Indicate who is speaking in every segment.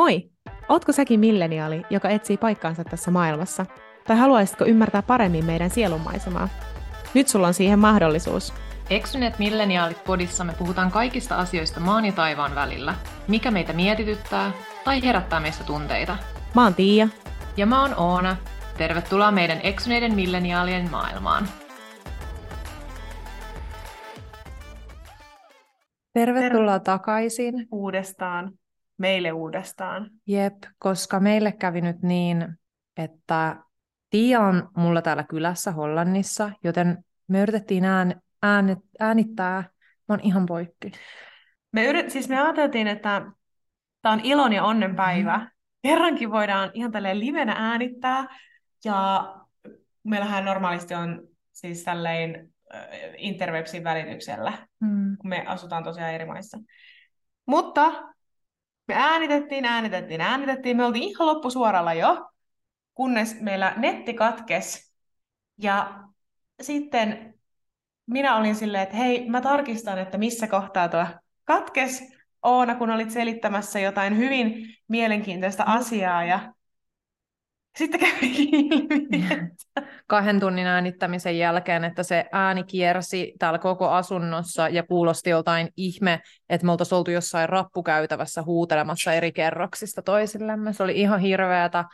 Speaker 1: Moi! Ootko säkin milleniaali, joka etsii paikkaansa tässä maailmassa? Tai haluaisitko ymmärtää paremmin meidän sielunmaisemaa? Nyt sulla on siihen mahdollisuus.
Speaker 2: Eksyneet milleniaalit podissa me puhutaan kaikista asioista maan ja taivaan välillä. Mikä meitä mietityttää tai herättää meistä tunteita.
Speaker 1: Mä oon Tiia.
Speaker 2: Ja mä oon Oona. Tervetuloa meidän eksyneiden milleniaalien maailmaan.
Speaker 3: Tervetuloa Ter- takaisin.
Speaker 4: Uudestaan. Meille uudestaan.
Speaker 3: Jep, koska meille kävi nyt niin, että Tiia on mulla täällä kylässä Hollannissa, joten me yritettiin ään, äänet, äänittää. Mä oon ihan poikki.
Speaker 4: Me, yrit, siis me ajateltiin, että tämä on ilon ja onnen päivä. Mm. Kerrankin voidaan ihan tälleen livenä äänittää. Ja meillähän normaalisti on siis tälleen interwebsin välityksellä, mm. kun me asutaan tosiaan eri maissa. Mutta me äänitettiin, äänitettiin, äänitettiin. Me oltiin ihan loppusuoralla jo, kunnes meillä netti katkes. Ja sitten minä olin silleen, että hei, mä tarkistan, että missä kohtaa tuo katkes. Oona, kun olit selittämässä jotain hyvin mielenkiintoista asiaa ja sitten kävi ilmi, että...
Speaker 3: Kahden tunnin äänittämisen jälkeen, että se ääni kiersi täällä koko asunnossa ja kuulosti joltain ihme, että me oltaisiin oltu jossain rappukäytävässä huutelemassa eri kerroksista toisillemme. Se oli ihan hirveätä.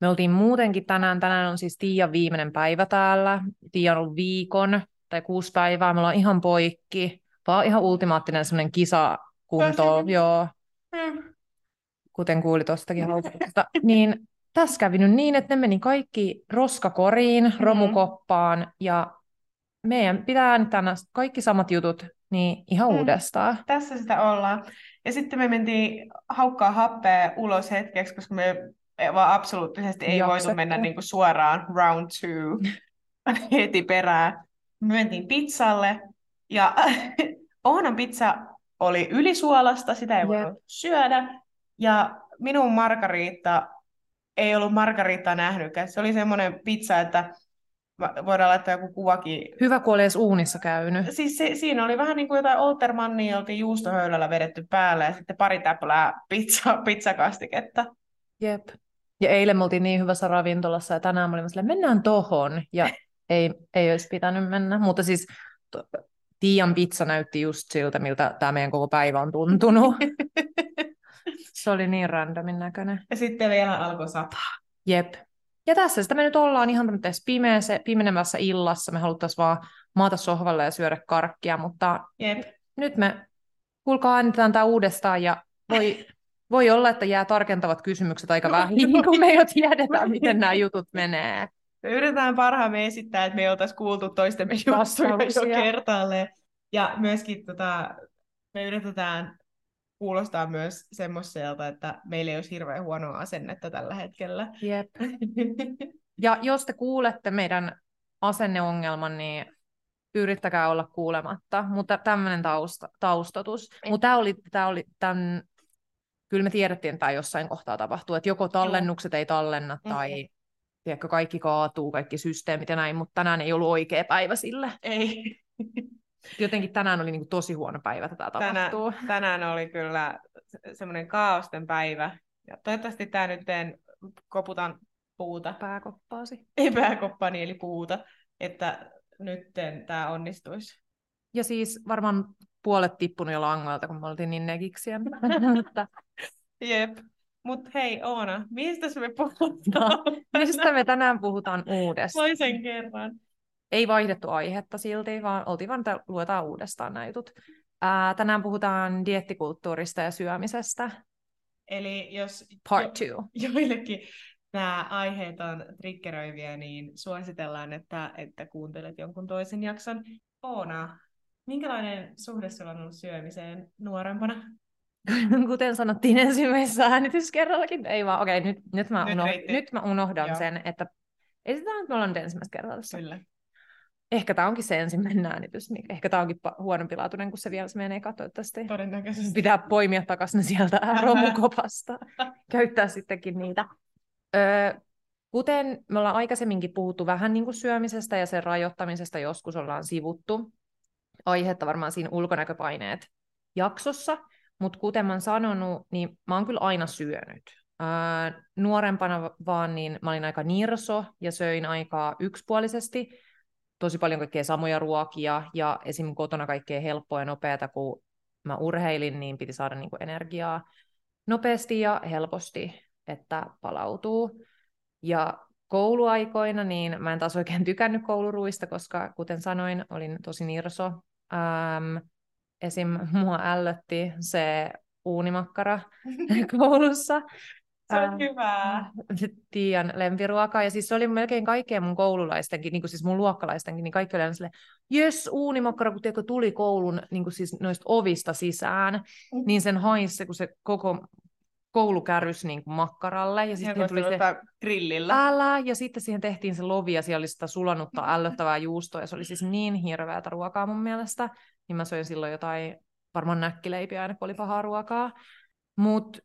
Speaker 3: Me oltiin muutenkin tänään, tänään on siis Tiian viimeinen päivä täällä. Tiia on ollut viikon tai kuusi päivää, me ollaan ihan poikki. Vaan ihan ultimaattinen semmoinen kisakunto, joo. Mm. Kuten kuuli tuostakin niin tässä kävi nyt niin, että ne meni kaikki roskakoriin, mm-hmm. romukoppaan ja meidän pitää äänittää kaikki samat jutut niin ihan mm. uudestaan.
Speaker 4: Tässä sitä ollaan. Ja sitten me mentiin haukkaa happea ulos hetkeksi, koska me vaan absoluuttisesti ei Jaksettu. voitu mennä niinku suoraan round two heti perään. Me mentiin pizzalle ja Oonan pizza oli ylisuolasta, sitä ei voinut syödä. Ja minun margariitta ei ollut margariittaa nähnytkään. Se oli semmoinen pizza, että voidaan laittaa joku kuvakin.
Speaker 3: Hyvä, kun oli edes uunissa käynyt.
Speaker 4: Siis se, siinä oli vähän niin kuin jotain Oltermannia, oltiin juustohöylällä vedetty päälle ja sitten pari täplää pizza, pizzakastiketta.
Speaker 3: Jep. Ja eilen me oltiin niin hyvässä ravintolassa ja tänään me olimme silleen, mennään tohon. Ja ei, ei olisi pitänyt mennä. Mutta siis to, Tiian pizza näytti just siltä, miltä tämä meidän koko päivä on tuntunut. Se oli niin randomin näköinen.
Speaker 4: Ja sitten vielä alkoi sataa.
Speaker 3: Jep. Ja tässä sitä me nyt ollaan ihan tässä pimeässä, pimenemässä illassa. Me haluttaisiin vaan maata sohvalle ja syödä karkkia, mutta
Speaker 4: Jep.
Speaker 3: nyt me kuulkaa äänitetään tämä uudestaan ja voi, voi olla, että jää tarkentavat kysymykset aika vähän, niin kun me jo tiedetään, miten nämä jutut menee.
Speaker 4: Me yritetään parhaamme esittää, että me ei oltaisi kuultu toistemme juttuja jo kertaalleen. Ja myöskin tota, me yritetään kuulostaa myös semmoiselta, että meillä ei olisi hirveän huonoa asennetta tällä hetkellä.
Speaker 3: Jep. ja jos te kuulette meidän asenneongelman, niin yrittäkää olla kuulematta, mutta tämmöinen tausta, taustatus. Mutta tämä oli, tää oli tämän, kyllä me tiedettiin, että tämä jossain kohtaa tapahtuu, että joko tallennukset ei tallenna mm-hmm. tai tiedätkö, kaikki kaatuu, kaikki systeemit ja näin, mutta tänään ei ollut oikea päivä sille.
Speaker 4: Ei.
Speaker 3: Jotenkin tänään oli niin kuin tosi huono päivä tätä tapahtuu.
Speaker 4: Tänään, tänään oli kyllä semmoinen kaaosten päivä. Ja toivottavasti tämä nyt en koputan puuta.
Speaker 3: Pääkoppaasi.
Speaker 4: Ei pääkoppaani, eli puuta. Että nyt tämä onnistuisi.
Speaker 3: Ja siis varmaan puolet tippunut jo langoilta, kun me oltiin niin negiksiä.
Speaker 4: Jep. Mutta hei Oona, mistä me puhutaan? No,
Speaker 3: mistä me tänään puhutaan uudestaan?
Speaker 4: Toisen kerran
Speaker 3: ei vaihdettu aihetta silti, vaan oltiin vaan, että luetaan uudestaan nämä jutut. Ää, tänään puhutaan diettikulttuurista ja syömisestä.
Speaker 4: Eli jos
Speaker 3: Part two.
Speaker 4: joillekin nämä aiheet on triggeröiviä, niin suositellaan, että, että kuuntelet jonkun toisen jakson. Oona, minkälainen suhde sulla on ollut syömiseen nuorempana?
Speaker 3: Kuten sanottiin ensimmäisessä äänityskerrallakin, ei vaan, okei, okay, nyt, nyt, mä, nyt, unoh- nyt mä unohdan Joo. sen, että esitetään, että me ollaan nyt ensimmäisessä kerralla.
Speaker 4: Kyllä
Speaker 3: ehkä tämä onkin se ensimmäinen äänitys, niin ehkä tämä onkin huonompi laatuinen kuin se vielä se menee toivottavasti.
Speaker 4: Todennäköisesti.
Speaker 3: Pitää poimia takaisin sieltä romukopasta. Käyttää sittenkin niitä. Öö, kuten me ollaan aikaisemminkin puhuttu vähän niin kuin syömisestä ja sen rajoittamisesta, joskus ollaan sivuttu aihetta varmaan siinä ulkonäköpaineet jaksossa, mutta kuten mä oon sanonut, niin mä oon kyllä aina syönyt. Ää, nuorempana vaan niin mä olin aika nirso ja söin aikaa yksipuolisesti, tosi paljon kaikkea samoja ruokia ja esim. kotona kaikkea helppoa ja nopeata, kun mä urheilin, niin piti saada niin kuin energiaa nopeasti ja helposti, että palautuu. Ja kouluaikoina, niin mä en taas oikein tykännyt kouluruista, koska kuten sanoin, olin tosi nirso. Ähm, esim. mua ällötti se uunimakkara koulussa.
Speaker 4: Se on hyvää.
Speaker 3: Tiian lempiruokaa. Ja siis se oli melkein kaikkien mun koululaistenkin, niin kuin siis mun luokkalaistenkin, niin kaikki oli aina silleen, jes, uunimakkara, kun tiedätkö, tuli koulun niin kuin siis noista ovista sisään, mm. niin sen haisi, kun se koko koulukärys niin kuin makkaralle. Ja sitten tuli se
Speaker 4: grillillä.
Speaker 3: Älä, ja sitten siihen tehtiin se lovi, ja siellä oli sitä sulanutta ällöttävää juustoa, ja se oli siis niin hirveätä ruokaa mun mielestä. Niin mä söin silloin jotain, varmaan näkkileipiä aina, kun oli pahaa ruokaa. Mutta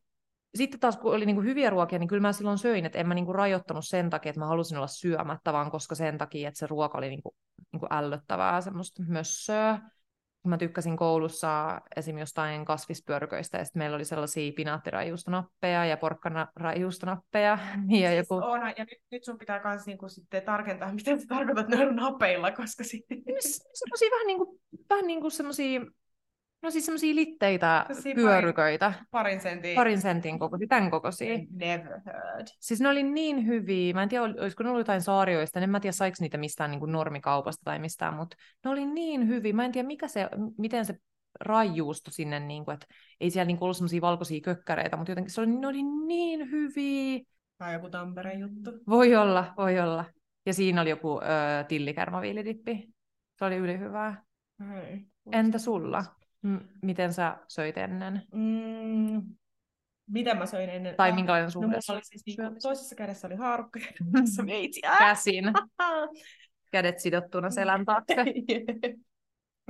Speaker 3: sitten taas kun oli niinku hyviä ruokia, niin kyllä mä silloin söin, että en mä niinku rajoittanut sen takia, että mä halusin olla syömättä, vaan koska sen takia, että se ruoka oli niinku, niinku ällöttävää, semmoista mössöä. Mä tykkäsin koulussa esim. jostain kasvispörköistä, ja sitten meillä oli sellaisia pinaattirajuustonappeja ja porkkanarajuustonappeja. Ja, joku...
Speaker 4: Siis onhan, ja nyt, nyt sun pitää myös niinku sitten tarkentaa, mitä sä tarkoitat noilla napeilla, koska sitten...
Speaker 3: Semmoisia vähän niin kuin, vähän niin kuin semmoisia No siis semmoisia litteitä Tosi pyöryköitä. Parin,
Speaker 4: parin sentin.
Speaker 3: Parin sentin kokoisia, tämän kokoisia.
Speaker 4: Never heard.
Speaker 3: Siis ne oli niin hyviä. Mä en tiedä, olisiko ne ollut jotain saarioista. En mä tiedä, saiko niitä mistään niin kuin normikaupasta tai mistään, mutta ne oli niin hyviä. Mä en tiedä, mikä se, miten se rajuusto sinne, niin kuin, että ei siellä niin kuin ollut semmoisia valkoisia kökkäreitä, mutta jotenkin se oli, ne oli niin hyviä.
Speaker 4: Tai joku Tampereen juttu.
Speaker 3: Voi olla, voi olla. Ja siinä oli joku ö, tillikärmaviilidippi. Se oli yli hyvää. Hei, Entä sulla? Miten sä söit ennen?
Speaker 4: Mm, miten mä söin ennen?
Speaker 3: Tai minkälainen suhde?
Speaker 4: No, oli siis niinku, toisessa kädessä oli haarukka ja
Speaker 3: toisessa veitsi. Käsin. Kädet sidottuna selän taakse.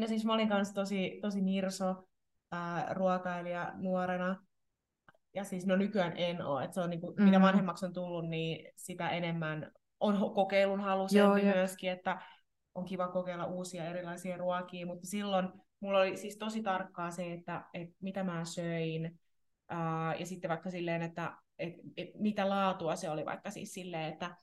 Speaker 4: ja siis mä olin kanssa tosi, tosi nirso ää, ruokailija nuorena. Ja siis no nykyään en ole. Et se on niinku, mm. Mitä vanhemmaksi on tullut, niin sitä enemmän on kokeilun halusempi myöskin, että on kiva kokeilla uusia erilaisia ruokia, mutta silloin mulla oli siis tosi tarkkaa se, että, että mitä mä söin, ää, ja sitten vaikka silleen, että et, et, mitä laatua se oli vaikka siis silleen, että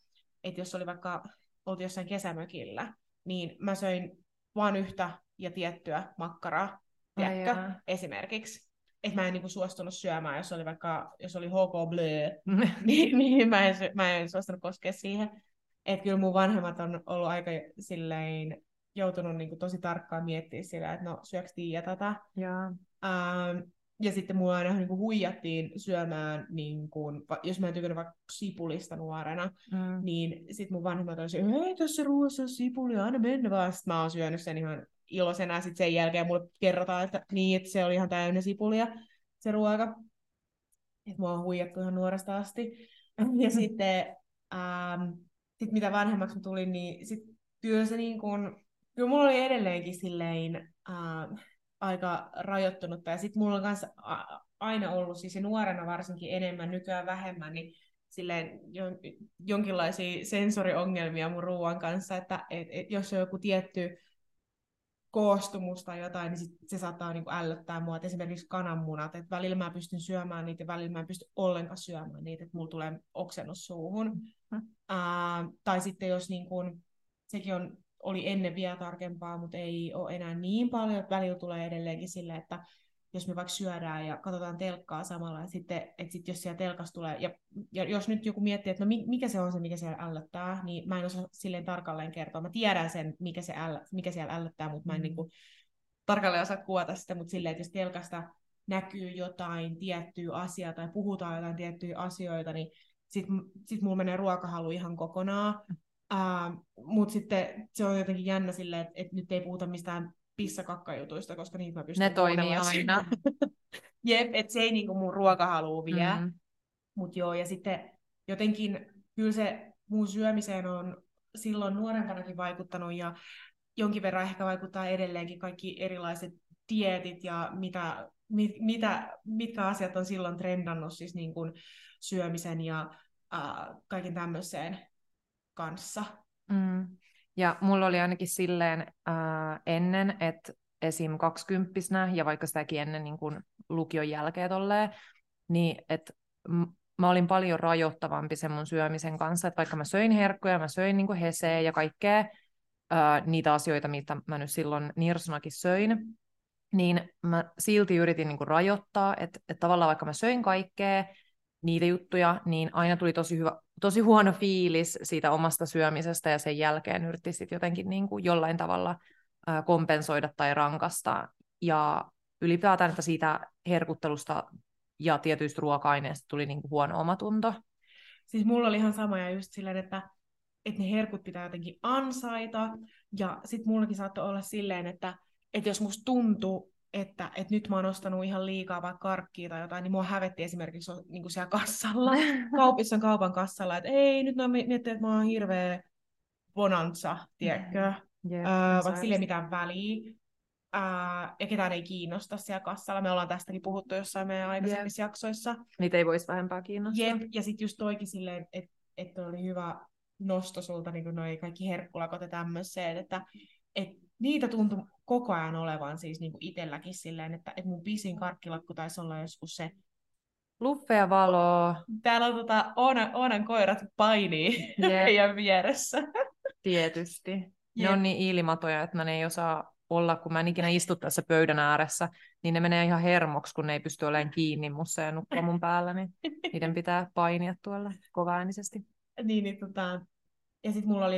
Speaker 4: et jos oli vaikka, oltiin jossain kesämökillä, niin mä söin vain yhtä ja tiettyä makkaraa, tiedätkö, esimerkiksi. Että mä en niinku suostunut syömään, jos oli vaikka, jos oli HK Bleu, niin, niin mä, en, mä en suostunut koskea siihen. Että kyllä mun vanhemmat on ollut aika silleen joutunut niin kuin, tosi tarkkaan miettimään sitä, että no syöks Tiia tätä.
Speaker 3: Ja.
Speaker 4: Ähm, ja sitten mua aina niin kuin, huijattiin syömään, niin kuin, jos mä en tykännyt vaikka sipulista nuorena, mm. niin sitten mun vanhemmat olisi, hei tässä ruoassa on sipuli, aina mennä vaan. Sitten mä oon syönyt sen ihan iloisena, ja sitten sen jälkeen mulle kerrotaan, että niin, että se oli ihan täynnä sipulia, se ruoka. Että mua on huijattu ihan nuoresta asti. Ja sitten, ähm, sit mitä vanhemmaksi mä tulin, niin sit kyllä se niin kuin, Kyllä mulla oli edelleenkin silleen äh, aika rajoittunutta. Ja sitten mulla on kanssa aina ollut, siis nuorena varsinkin enemmän, nykyään vähemmän, niin silleen jo, jonkinlaisia sensoriongelmia mun ruoan kanssa, että et, et, jos on joku tietty koostumus tai jotain, niin sit se saattaa niinku ällöttää mua. Et esimerkiksi kananmunat, että välillä mä pystyn syömään niitä ja välillä mä en pysty ollenkaan syömään niitä, että mulla tulee oksennus suuhun. Mm. Uh, tai sitten jos niin kun, sekin on oli ennen vielä tarkempaa, mutta ei ole enää niin paljon, että välillä tulee edelleenkin sille, että jos me vaikka syödään ja katsotaan telkkaa samalla, että sitten, että sitten jos siellä telkassa tulee, ja, ja jos nyt joku miettii, että no mikä se on se, mikä siellä ällöttää, niin mä en osaa silleen tarkalleen kertoa. Mä tiedän sen, mikä, se äll, mikä siellä ällöttää, mutta mä en mm. niin kuin, tarkalleen osaa kuvata sitä, mutta silleen, että jos telkasta näkyy jotain tiettyä asiaa tai puhutaan jotain tiettyjä asioita, niin sitten sit mulla menee ruokahalu ihan kokonaan. Uh, Mutta sitten se on jotenkin jännä silleen, että, et nyt ei puhuta mistään pissakakkajutuista, koska niitä mä pystyn
Speaker 3: Ne toimii aina.
Speaker 4: Jep, että se ei niinku mun ruokahalu vie. Mm-hmm. Mutta joo, ja sitten jotenkin kyllä se mun syömiseen on silloin nuorempanakin vaikuttanut ja jonkin verran ehkä vaikuttaa edelleenkin kaikki erilaiset dietit ja mitä, mit, mitä, mitkä asiat on silloin trendannut siis niin kuin syömisen ja äh, kaiken tämmöiseen kanssa.
Speaker 3: Mm. Ja mulla oli ainakin silleen äh, ennen, että esim. kaksikymppisenä ja vaikka sitäkin ennen niin kuin lukion jälkeen tolleen, niin että mä olin paljon rajoittavampi sen mun syömisen kanssa, että vaikka mä söin herkkuja, mä söin niin heseä ja kaikkea ää, niitä asioita, mitä mä nyt silloin nirsonakin söin, niin mä silti yritin niin rajoittaa, että, että tavallaan vaikka mä söin kaikkea, niitä juttuja, niin aina tuli tosi, hyvä, tosi huono fiilis siitä omasta syömisestä ja sen jälkeen yritti sitten jotenkin niin kuin jollain tavalla kompensoida tai rankasta. Ja ylipäätään, että siitä herkuttelusta ja tietyistä ruoka-aineista tuli niin kuin huono omatunto.
Speaker 4: Siis mulla oli ihan sama ja just silleen, että, että ne herkut pitää jotenkin ansaita. Ja sitten mullakin saattoi olla silleen, että, että jos musta tuntuu, että, että nyt mä oon ostanut ihan liikaa vaikka karkkia tai jotain, niin mua hävetti esimerkiksi niin kuin siellä kassalla, kaupissa kaupan kassalla, että ei, nyt mä miettii, että mä oon hirveä bonanza, tiedätkö? Yeah, öö, vaikka sille ei mitään väliä. Ää, ja ketään ei kiinnosta siellä kassalla. Me ollaan tästäkin puhuttu jossain meidän aikaisemmissa yep. jaksoissa.
Speaker 3: Niitä ei voisi vähempää kiinnostaa.
Speaker 4: Jep, ja sitten just toikin silleen, että et oli hyvä nosto sulta, niin kuin noi kaikki herkkulakot ja tämmöiseen, että et niitä tuntui koko ajan olevan siis niin kuin itselläkin silleen, että, että mun pisin karkkilakku taisi olla joskus se
Speaker 3: Luffea valoa.
Speaker 4: Täällä on tota, Oonan, Oonan koirat painii meidän vieressä.
Speaker 3: Tietysti. Ne Jep. on niin ilmatoja, että ne ei osaa olla, kun mä en ikinä istu tässä pöydän ääressä, niin ne menee ihan hermoksi, kun ne ei pysty olemaan kiinni mussa ja nukkua mun päällä, niin niiden pitää painia tuolla kovaäänisesti.
Speaker 4: Niin, niin tota, ja sitten mulla oli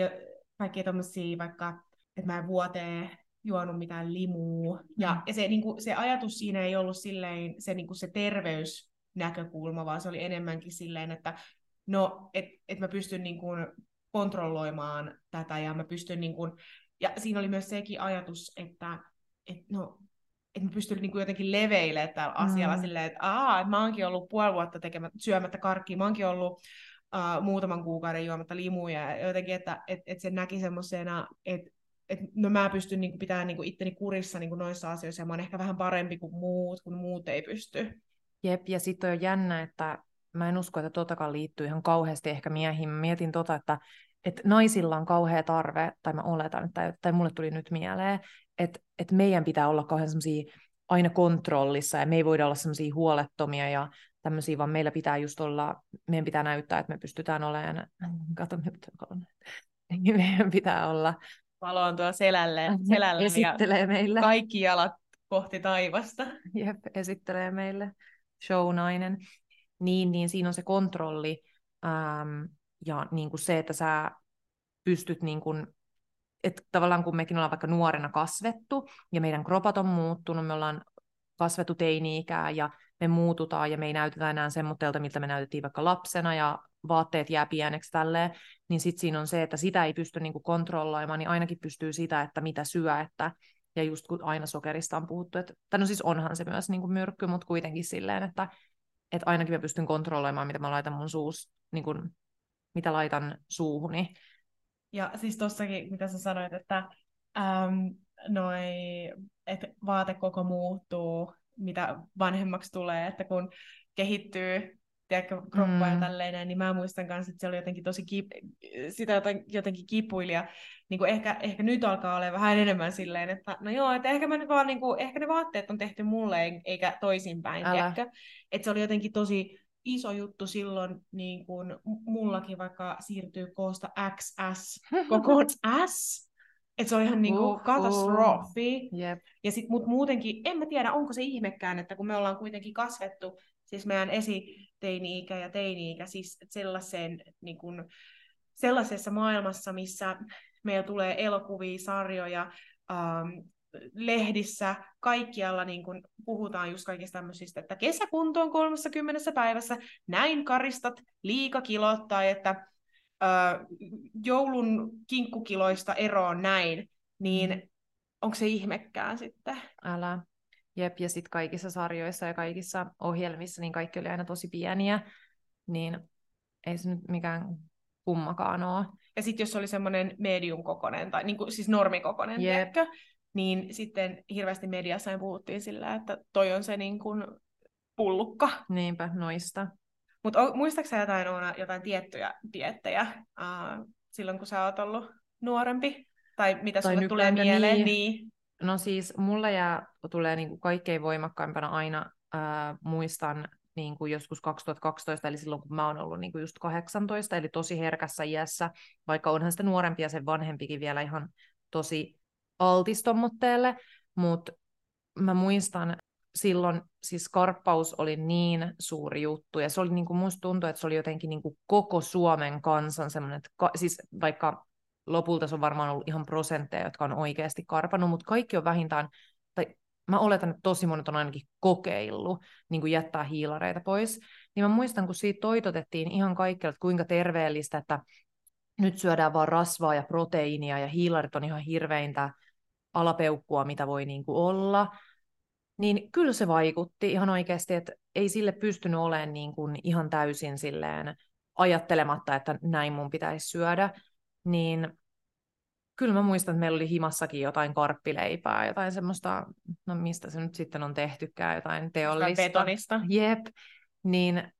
Speaker 4: kaikkia tommosia vaikka, että mä en vuoteen juonut mitään limua. Ja, mm. ja se, niin kuin, se ajatus siinä ei ollut silleen se, niin kuin se terveysnäkökulma, vaan se oli enemmänkin silleen, että no, et, et mä pystyn niin kuin, kontrolloimaan tätä ja mä pystyn niin kuin, ja siinä oli myös sekin ajatus, että et no, että mä pystyn niin kuin jotenkin leveilemään tällä mm. asialla silleen, että aah, että mä oonkin ollut puoli vuotta tekemät, syömättä karkkia, mä oonkin ollut uh, muutaman kuukauden juomatta limuja, ja jotenkin, että et, et se näki semmoisena, että et, no mä pystyn niin kuin, pitämään niin kuin itteni kurissa niin kuin noissa asioissa, ja mä oon ehkä vähän parempi kuin muut, kun muut ei pysty.
Speaker 3: Jep, ja sitten on jännä, että mä en usko, että totakaan liittyy ihan kauheasti ehkä miehiin. Mä mietin tota, että että naisilla on kauhea tarve, tai mä oletan, tai, tai mulle tuli nyt mieleen, että, että meidän pitää olla kauhean semmoisia aina kontrollissa, ja me ei voida olla semmoisia huolettomia ja tämmöisiä, vaan meillä pitää just olla, meidän pitää näyttää, että me pystytään olemaan, kato, me pitää olla, meidän pitää olla
Speaker 4: Valo on tuolla selälle, selälle
Speaker 3: esittelee ja meille.
Speaker 4: kaikki jalat kohti taivasta.
Speaker 3: Jep, esittelee meille shownainen. Niin, niin siinä on se kontrolli, ähm, ja niin kuin se, että sä pystyt niin kuin, että tavallaan kun mekin ollaan vaikka nuorena kasvettu ja meidän kropat on muuttunut, me ollaan kasvettu teini-ikää ja me muututaan ja me ei näytetä enää semmoitelta, miltä me näytettiin vaikka lapsena ja vaatteet jää pieneksi tälleen, niin sitten siinä on se, että sitä ei pysty niinku kontrolloimaan, niin ainakin pystyy sitä, että mitä syö, että ja just kun aina sokerista on puhuttu, että, no siis onhan se myös niinku myrkky, mutta kuitenkin silleen, että, että ainakin mä pystyn kontrolloimaan, mitä mä laitan mun suus, niin kuin mitä laitan suuhuni.
Speaker 4: Ja siis tossakin, mitä sä sanoit, että äm, noi, että vaatekoko muuttuu, mitä vanhemmaksi tulee, että kun kehittyy tiedätkö, kroppa mm. ja tälleen, niin mä muistan kanssa, että se oli jotenkin tosi kip, sitä joten, jotenkin kipuili, ja niin kuin ehkä, ehkä nyt alkaa olla vähän enemmän silleen, että no joo, että ehkä, mä nyt vaan, niin kuin, ehkä ne vaatteet on tehty mulle, eikä toisinpäin, tiedätkö? Että se oli jotenkin tosi iso juttu silloin, niin kuin mullakin vaikka siirtyy koosta XS koko S, että se on ihan niin kuin katastrofi.
Speaker 3: Yep.
Speaker 4: Ja sit, mut muutenkin, en mä tiedä, onko se ihmekään, että kun me ollaan kuitenkin kasvettu, siis meidän esiteini-ikä ja teini-ikä, siis sellaiseen, niin kuin, sellaisessa maailmassa, missä meillä tulee elokuvia, sarjoja, ähm, lehdissä, kaikkialla niin kun puhutaan just kaikista tämmöisistä, että kesäkunto on 30 päivässä, näin karistat liikakilot, tai että joulun kinkkukiloista eroon näin, niin mm. onko se ihmekään sitten?
Speaker 3: Älä. Jep, ja sitten kaikissa sarjoissa ja kaikissa ohjelmissa, niin kaikki oli aina tosi pieniä, niin ei se nyt mikään kummakaan ole.
Speaker 4: Ja sitten jos oli semmoinen medium-kokoinen, tai niin kuin, siis normikokoinen, yep niin sitten hirveästi mediassa puhuttiin sillä, että toi on se niin kuin pullukka.
Speaker 3: Niinpä, noista.
Speaker 4: Mutta muistaaksä jotain, Oona, jotain tiettyjä diettejä uh, silloin, kun sä oot ollut nuorempi? Tai mitä tai sulle tulee mieleen? Niin.
Speaker 3: niin. No siis mulla jää, tulee niin kuin kaikkein voimakkaimpana aina, ää, muistan niin kuin joskus 2012, eli silloin kun mä oon ollut niin kuin just 18, eli tosi herkässä iässä, vaikka onhan sitä nuorempia sen vanhempikin vielä ihan tosi altistomotteelle, mutta mä muistan silloin siis karppaus oli niin suuri juttu, ja se oli niin kuin, musta tuntui, että se oli jotenkin niin kuin koko Suomen kansan semmoinen, että ka, siis vaikka lopulta se on varmaan ollut ihan prosentteja, jotka on oikeasti karpannut, mutta kaikki on vähintään, tai mä oletan, että tosi monet on ainakin kokeillut niin kuin jättää hiilareita pois, niin mä muistan, kun siitä toitotettiin ihan kaikille, että kuinka terveellistä, että nyt syödään vaan rasvaa ja proteiinia, ja hiilarit on ihan hirveintä alapeukkua, mitä voi niin kuin olla, niin kyllä se vaikutti ihan oikeasti, että ei sille pystynyt olemaan niin kuin ihan täysin silleen ajattelematta, että näin mun pitäisi syödä, niin kyllä mä muistan, että meillä oli himassakin jotain karppileipää, jotain semmoista, no mistä se nyt sitten on tehtykään, jotain teollista.
Speaker 4: betonista.
Speaker 3: Jep, niin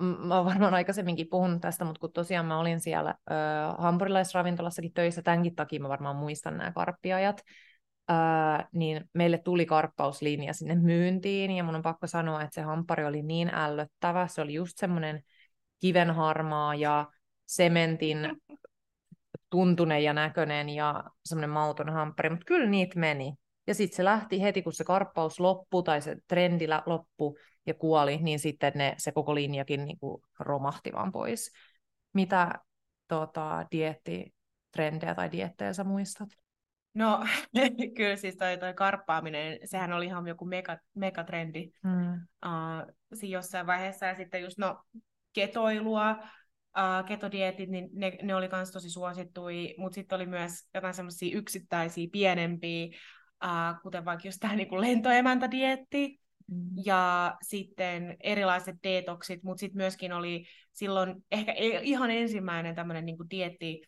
Speaker 3: mä oon varmaan aikaisemminkin puhunut tästä, mutta kun tosiaan mä olin siellä ö, hampurilaisravintolassakin töissä, tämänkin takia mä varmaan muistan nämä karppiajat, ö, niin meille tuli karppauslinja sinne myyntiin, ja mun on pakko sanoa, että se hampari oli niin ällöttävä, se oli just semmoinen kivenharmaa ja sementin tuntunen ja näköinen ja semmoinen mauton hamppari, mutta kyllä niitä meni. Ja sitten se lähti heti, kun se karppaus loppui tai se trendi loppui ja kuoli, niin sitten ne, se koko linjakin niin kuin romahti vaan pois. Mitä tota, dieettitrendejä tai diettejä sä muistat?
Speaker 4: No kyllä siis toi, toi karppaaminen, sehän oli ihan joku mega, megatrendi mm. uh, siinä jossain vaiheessa. Ja sitten just no ketoilua, uh, ketodietit, niin ne, ne oli myös tosi suosittui, mutta sitten oli myös jotain semmoisia yksittäisiä pienempiä, uh, kuten vaikka just tämä niinku lentoemäntädietti, mm. ja sitten erilaiset detoksit, mutta sitten myöskin oli silloin ehkä e, ihan ensimmäinen tämmöinen niinku dietti,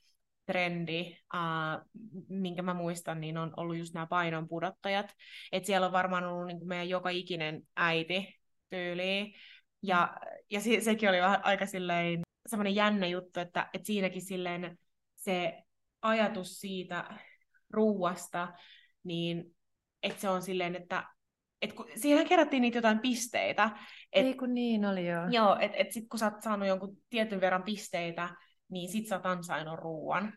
Speaker 4: trendi, uh, minkä mä muistan, niin on ollut just nämä painon pudottajat. Et siellä on varmaan ollut niin meidän joka ikinen äiti tyyliin. Ja, ja se, sekin oli aika silleen semmoinen jännä juttu, että, että siinäkin silleen se ajatus siitä ruuasta, niin että se on silleen, että et kun, siihen kerättiin niitä jotain pisteitä.
Speaker 3: Et, Ei kun niin oli joo.
Speaker 4: Joo, että et sit kun sä oot saanut jonkun tietyn verran pisteitä, niin sit sä oot ansainnut ruuan.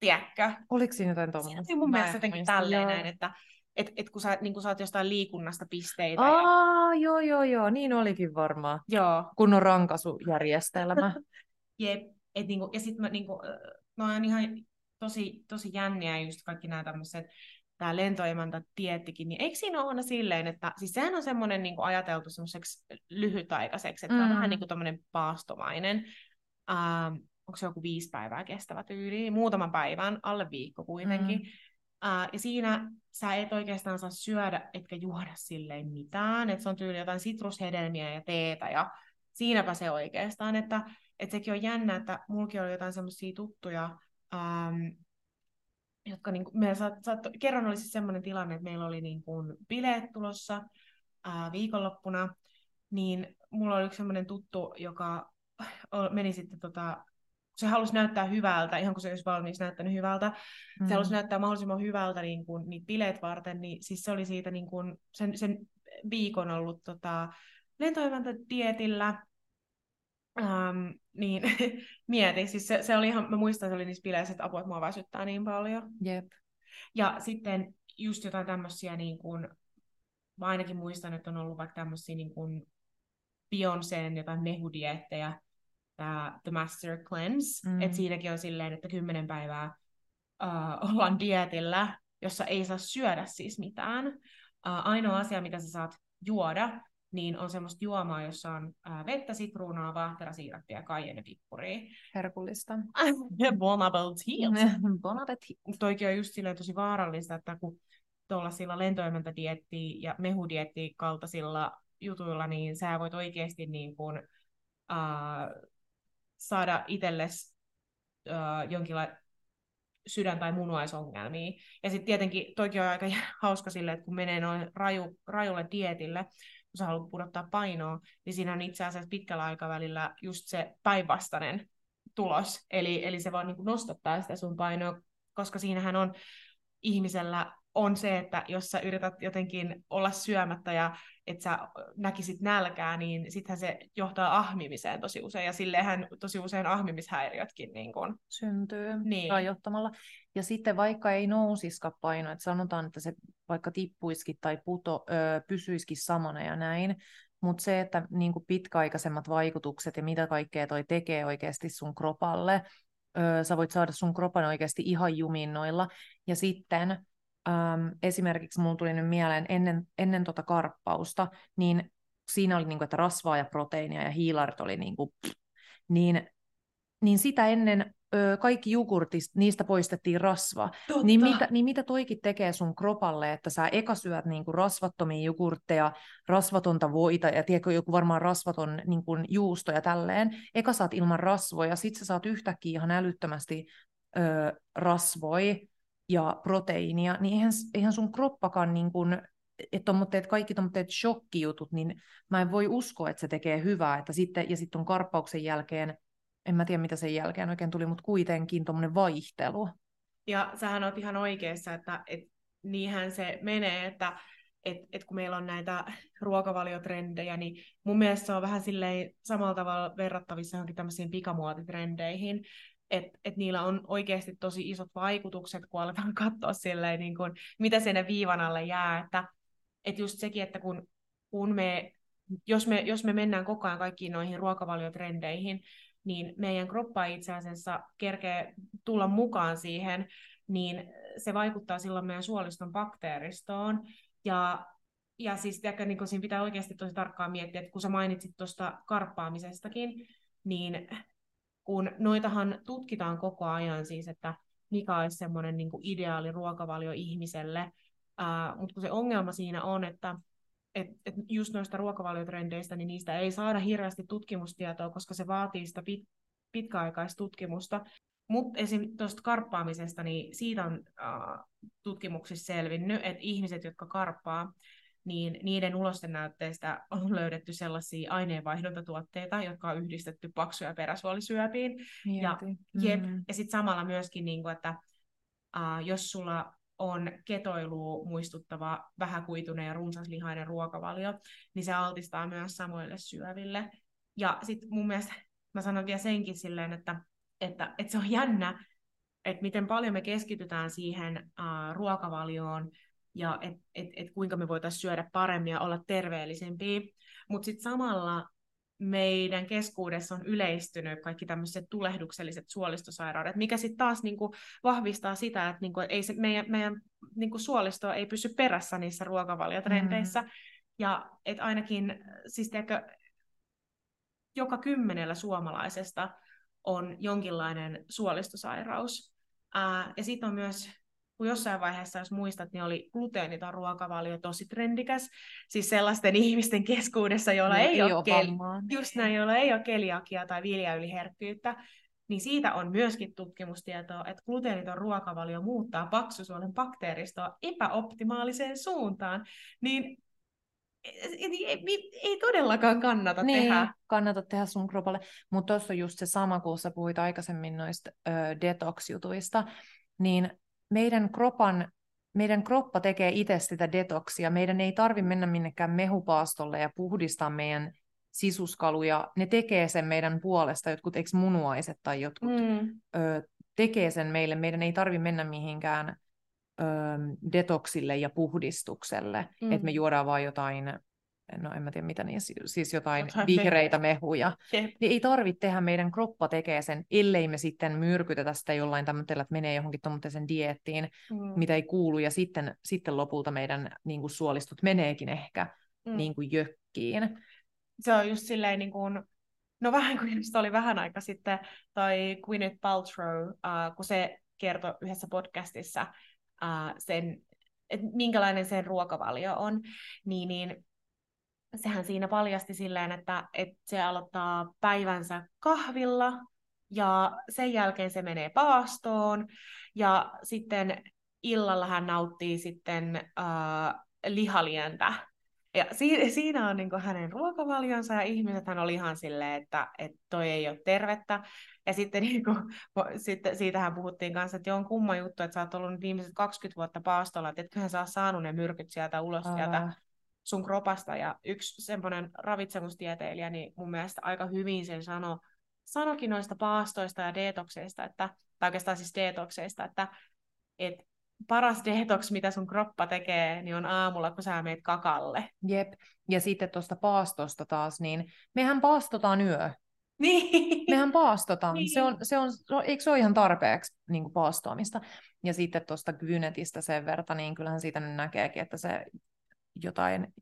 Speaker 4: Tiedätkö?
Speaker 3: Oliko siinä jotain tuommoista?
Speaker 4: Siinä mun Mä mielestä jotenkin tälleen näin, että et, et kun sä niin kun saat jostain liikunnasta pisteitä.
Speaker 3: Aa, ja... joo, joo, joo, niin olikin varmaan.
Speaker 4: Joo.
Speaker 3: Kunnon rankasujärjestelmä.
Speaker 4: Jep. Et niinku, ja sitten mä niinku, no on ihan tosi, tosi jänniä just kaikki nämä tämmöiset, tämä lentoemäntä tiettikin, niin eikö siinä ole aina silleen, että siis sehän on semmoinen niin ajateltu semmoiseksi lyhytaikaiseksi, että mm. on vähän niin kuin tämmöinen paastomainen, ähm, onko se joku viisi päivää kestävä tyyli, muutaman päivän, alle viikko kuitenkin, mm. Uh, ja siinä sä et oikeastaan saa syödä etkä juoda silleen mitään, että se on tyyli jotain sitrushedelmiä ja teetä ja siinäpä se oikeastaan, että et sekin on jännä, että mullakin oli jotain semmoisia tuttuja, ähm, jotka niin kuin, meillä saat, saat, kerran oli siis semmoinen tilanne, että meillä oli niin kuin bileet tulossa äh, viikonloppuna, niin mulla oli yksi semmoinen tuttu, joka meni sitten tota, se halusi näyttää hyvältä, ihan kuin se olisi valmiiksi näyttänyt hyvältä. Mm. Se halusi näyttää mahdollisimman hyvältä niin kuin, niitä bileet varten, niin siis se oli siitä niin kuin, sen, sen viikon ollut tota, lentoimäntä dietillä, Um, niin mieti, siis se, se oli ihan, mä muistan, se oli niissä bileissä, että apua, että mua väsyttää niin paljon.
Speaker 3: Jep.
Speaker 4: Ja sitten just jotain tämmöisiä, niin kuin, mä ainakin muistan, että on ollut vaikka tämmöisiä niin kuin Beyoncéen jotain mehudiettejä, tämä The Master Cleanse, mm. että siinäkin on silleen, että kymmenen päivää uh, ollaan dietillä, jossa ei saa syödä siis mitään. Uh, ainoa asia, mitä sä saat juoda, niin on semmoista juomaa, jossa on ää, vettä, sitruunaa, vaahterasiirappia ja kaienepippuria.
Speaker 3: Herkullista.
Speaker 4: bon appetit. bon appetit. Toikin on just silleen tosi vaarallista, että kun tuollaisilla lentoimentädietti ja mehudietti kaltaisilla jutuilla, niin sä voit oikeasti niin kuin, ää, saada itsellesi jonkinlainen sydän- tai munuaisongelmia. Ja sitten tietenkin toikin on aika hauska sille, että kun menee noin raju, rajulle dietille, kun sä haluat pudottaa painoa, niin siinä on itse asiassa pitkällä aikavälillä just se päinvastainen tulos. Eli, eli se vaan niin nostattaa sitä sun painoa, koska siinähän on ihmisellä on se, että jos sä yrität jotenkin olla syömättä ja että sä näkisit nälkää, niin sittenhän se johtaa ahmimiseen tosi usein, ja silleenhän tosi usein ahmimishäiriötkin niin kun...
Speaker 3: syntyy
Speaker 4: Niin.
Speaker 3: rajoittamalla. Ja sitten vaikka ei nousisikaan paino, että sanotaan, että se vaikka tippuisikin tai puto, ö, pysyisikin samana ja näin, mutta se, että niin pitkäaikaisemmat vaikutukset ja mitä kaikkea toi tekee oikeasti sun kropalle, ö, sä voit saada sun kropan oikeasti ihan jumiin noilla. Ja sitten äm, esimerkiksi mulla tuli nyt mieleen ennen, ennen tota karppausta, niin siinä oli niinku, että rasvaa ja proteiinia ja hiilarit oli niinku, niin, niin sitä ennen ö, kaikki jogurtista, niistä poistettiin rasva.
Speaker 4: Totta.
Speaker 3: Niin mitä, niin mitä toikin tekee sun kropalle, että sä eka syöt niinku rasvattomia jogurtteja, rasvatonta voita ja tiedätkö, joku varmaan rasvaton niinku juusto ja tälleen. Eka saat ilman rasvoja, sit sä saat yhtäkkiä ihan älyttömästi ö, rasvoi ja proteiinia, niin eihän, eihän sun kroppakaan niin kuin, että tommoitteet, kaikki tommoitteet shokkijutut, niin mä en voi uskoa, että se tekee hyvää, että sitten, ja sitten on karppauksen jälkeen, en mä tiedä mitä sen jälkeen oikein tuli, mutta kuitenkin tommonen vaihtelu.
Speaker 4: Ja sähän oot ihan oikeassa, että et, niinhän se menee, että et, et kun meillä on näitä ruokavaliotrendejä, niin mun mielestä se on vähän silleen samalla tavalla verrattavissa johonkin tämmöisiin pikamuotitrendeihin, että et niillä on oikeasti tosi isot vaikutukset, kun aletaan katsoa silleen, niin kun, mitä sinne viivan alle jää, että et just sekin, että kun, kun me, jos me, jos me mennään koko ajan kaikkiin noihin ruokavaliotrendeihin, niin meidän kroppa itse asiassa kerkee tulla mukaan siihen, niin se vaikuttaa silloin meidän suoliston bakteeristoon. Ja, ja siis tiedätkö, niin siinä pitää oikeasti tosi tarkkaan miettiä, että kun sä mainitsit tuosta karppaamisestakin, niin kun noitahan tutkitaan koko ajan siis, että mikä olisi semmoinen niin ideaali ruokavalio ihmiselle, uh, mutta kun se ongelma siinä on, että et, et just noista ruokavaliotrendeistä, niin niistä ei saada hirveästi tutkimustietoa, koska se vaatii sitä pit, pitkäaikaistutkimusta. Mutta esim. tuosta karppaamisesta, niin siitä on uh, tutkimuksissa selvinnyt, että ihmiset, jotka karppaa, niin niiden ulostennäytteistä on löydetty sellaisia aineenvaihduntatuotteita, jotka on yhdistetty paksu- ja peräsuolisyöpiin. Ja, jep,
Speaker 3: Mm.
Speaker 4: ja sitten samalla myöskin, niin kuin, että uh, jos sulla on ketoilu muistuttava vähäkuituinen ja runsaslihainen ruokavalio, niin se altistaa myös samoille syöville. Ja sitten mun mielestä mä sanon vielä senkin silleen, että, että, että se on jännä, että miten paljon me keskitytään siihen uh, ruokavalioon ja että et, et kuinka me voitaisiin syödä paremmin ja olla terveellisempiä. Mutta sitten samalla meidän keskuudessa on yleistynyt kaikki tämmöiset tulehdukselliset suolistosairaudet, mikä sitten taas niinku vahvistaa sitä, että niinku, ei se, meidän, meidän niinku suolisto ei pysy perässä niissä ruokavaliotrendeissä. Mm. Ja et ainakin, siis tiedätkö, joka kymmenellä suomalaisesta on jonkinlainen suolistosairaus. Ää, ja sitten on myös kun jossain vaiheessa, jos muistat, niin oli gluteeniton ruokavalio tosi trendikäs. Siis sellaisten ihmisten keskuudessa, joilla ei, ei ole,
Speaker 3: ole
Speaker 4: kel...
Speaker 3: vammaa.
Speaker 4: just näin, joilla ei ole keliakia tai viljayliherkkyyttä, niin siitä on myöskin tutkimustietoa, että gluteeniton ruokavalio muuttaa paksusuolen bakteeristoa epäoptimaaliseen suuntaan. Niin ei, ei, ei todellakaan kannata
Speaker 3: niin,
Speaker 4: tehdä.
Speaker 3: kannata tehdä sun kropalle. Mutta tuossa on just se sama, kun sä puhuit aikaisemmin noista ö, detox-jutuista, niin meidän kropan meidän kroppa tekee itse sitä detoksia. Meidän ei tarvi mennä minnekään mehupaastolle ja puhdistaa meidän sisuskaluja. Ne tekee sen meidän puolesta, jotkut eikö munuaiset tai jotkut
Speaker 4: Mm.
Speaker 3: ö, tekee sen meille. Meidän ei tarvi mennä mihinkään ö, detoksille ja puhdistukselle,
Speaker 4: Mm.
Speaker 3: että me juodaan vaan jotain, no en mä tiedä mitä niissä, siis jotain,
Speaker 4: Jotain
Speaker 3: vihreitä mehuja.
Speaker 4: Jep.
Speaker 3: Niin ei tarvitse tehdä, meidän kroppa tekee sen, ellei me sitten myrkytetä sitä jollain tämmöisellä, että menee johonkin tuommoiseen diettiin,
Speaker 4: Mm.
Speaker 3: mitä ei kuulu, ja sitten, sitten lopulta meidän niin kuin suolistot meneekin ehkä
Speaker 4: Mm.
Speaker 3: niin kuin jökkiin.
Speaker 4: se on just silleen niin kuin, no vähän kuin just oli vähän aika sitten toi Gwyneth Paltrow, uh, kun se kertoi yhdessä podcastissa uh, sen, että minkälainen sen ruokavalio on, niin, niin sehän siinä paljasti silleen, että, että se aloittaa päivänsä kahvilla ja sen jälkeen se menee paastoon ja sitten illalla hän nauttii sitten uh, lihalientä Ja si- siinä on niin hänen ruokavalionsa ja ihmisethän oli ihan silleen, että, että toi ei ole tervettä. Ja sitten, niin kuin, sitten siitähän puhuttiin kanssa, että on kumma juttu, että sä oot ollut viimeiset 20 vuotta paastolla, että etköhän sä ole saanut ne myrkyt sieltä ulos Älä. sieltä sun kropasta. Ja yksi semmoinen ravitsemustieteilijä, niin mun mielestä aika hyvin sen sanoi, sanokin noista paastoista ja detokseista, että, tai oikeastaan siis detokseista, että, että paras detox, mitä sun kroppa tekee, niin on aamulla, kun sä meet kakalle.
Speaker 3: Jep. Ja sitten tuosta paastosta taas, niin mehän paastotaan yö.
Speaker 4: Niin.
Speaker 3: Mehän paastotaan. Niin. Se on, se on, eikö se ole ihan tarpeeksi niin kuin paastoamista? Ja sitten tuosta Gynetistä sen verran, niin kyllähän siitä nyt näkeekin, että se jotain,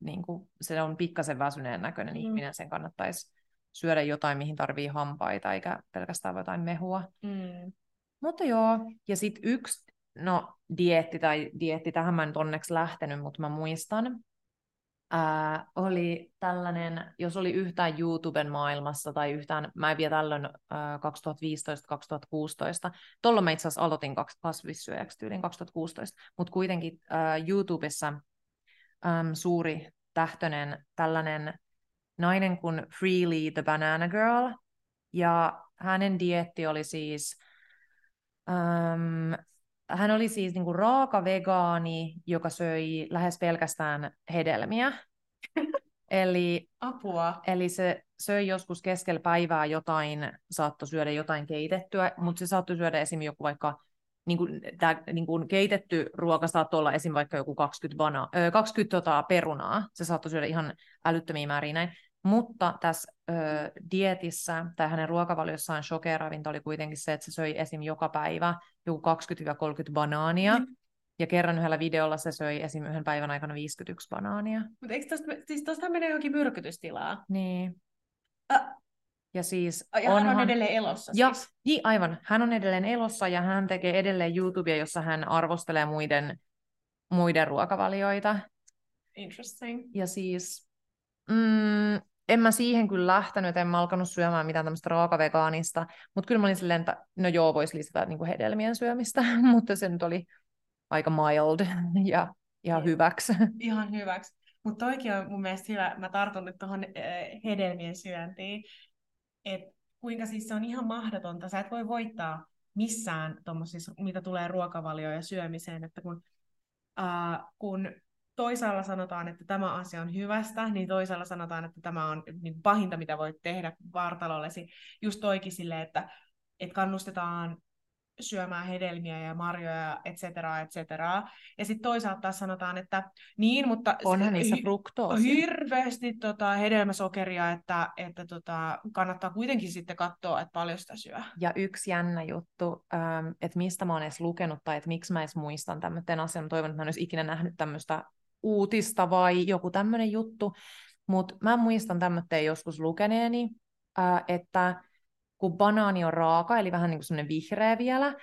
Speaker 3: niin kuin, se on pikkasen väsyneen näköinen mm. ihminen, sen kannattaisi syödä jotain, mihin tarvii hampaita, eikä pelkästään jotain mehua.
Speaker 4: Mm.
Speaker 3: Mutta joo, ja sitten yksi, no dietti tai dietti, tähän mä en nyt onneksi lähtenyt, mutta mä muistan, ää, oli tällainen, jos oli yhtään YouTuben maailmassa tai yhtään, mä en vielä tällöin ää, 2015-2016, tuolla mä itse asiassa aloitin kasvissyöjäksi tyylin 2016, mutta kuitenkin ää, YouTubessa äm, suuri tähtönen tällainen nainen kuin Freely the Banana Girl, ja hänen dietti oli siis, äm, hän oli siis niinku raaka vegaani, joka söi lähes pelkästään hedelmiä. eli,
Speaker 4: Apua.
Speaker 3: Eli se söi joskus keskellä päivää jotain, saattoi syödä jotain keitettyä, mutta se saattoi syödä esim. joku vaikka niin kuin, tämä niin kuin keitetty ruoka saattoi olla esim. vaikka joku 20, vana, 20 tota, perunaa, se saattoi syödä ihan älyttömiä määriä näin, mutta tässä ö, dietissä tai hänen ruokavaliossaan shokeravinta oli kuitenkin se, että se söi esim. joka päivä joku 20-30 banaania. Mm. Ja kerran yhdellä videolla se söi esim. yhden päivän aikana 51 banaania.
Speaker 4: Mutta eikö tosta, siis tosta menee johonkin myrkytystilaa?
Speaker 3: Niin.
Speaker 4: Äh.
Speaker 3: Ja siis
Speaker 4: ja onhan... hän on edelleen elossa
Speaker 3: ja, siis. Niin, aivan. Hän on edelleen elossa ja hän tekee edelleen YouTubea, jossa hän arvostelee muiden, muiden ruokavalioita.
Speaker 4: Interesting.
Speaker 3: Ja siis mm, en mä siihen kyllä lähtenyt, en mä alkanut syömään mitään tämmöistä raakavegaanista, mutta kyllä mä olin silleen, että no joo, voisi lisätä niin kuin hedelmien syömistä, mutta se nyt oli aika mild ja ihan hyväksi.
Speaker 4: Ihan hyväksi. Mutta toikin on mun mielestä hyvä, mä tartun nyt tuohon hedelmien syöntiin, että kuinka siis se on ihan mahdotonta, sä et voi voittaa missään tuommoisissa, mitä tulee ruokavalioon ja syömiseen, että kun, äh, kun toisaalla sanotaan, että tämä asia on hyvästä, niin toisaalla sanotaan, että tämä on niin pahinta, mitä voit tehdä vartalollesi. Just toikin silleen, että, että kannustetaan syömään hedelmiä ja marjoja, et cetera, et cetera. Ja sitten toisaalta taas sanotaan, että niin, mutta...
Speaker 3: Onhan niissä fruktoosia.
Speaker 4: Hirveästi tota, hedelmäsokeria, että, että tota, kannattaa kuitenkin sitten katsoa, että paljon sitä syö.
Speaker 3: Ja yksi jännä juttu, ähm, että mistä mä oon edes lukenut tai että miksi mä edes muistan tämmöisen asian. Mä toivon, että mä en olisi ikinä nähnyt tämmöistä uutista vai joku tämmöinen juttu, mutta mä muistan tämmöinen joskus lukeneeni, äh, että kun banaani on raaka, eli vähän niin kuin semmoinen vihreä vielä,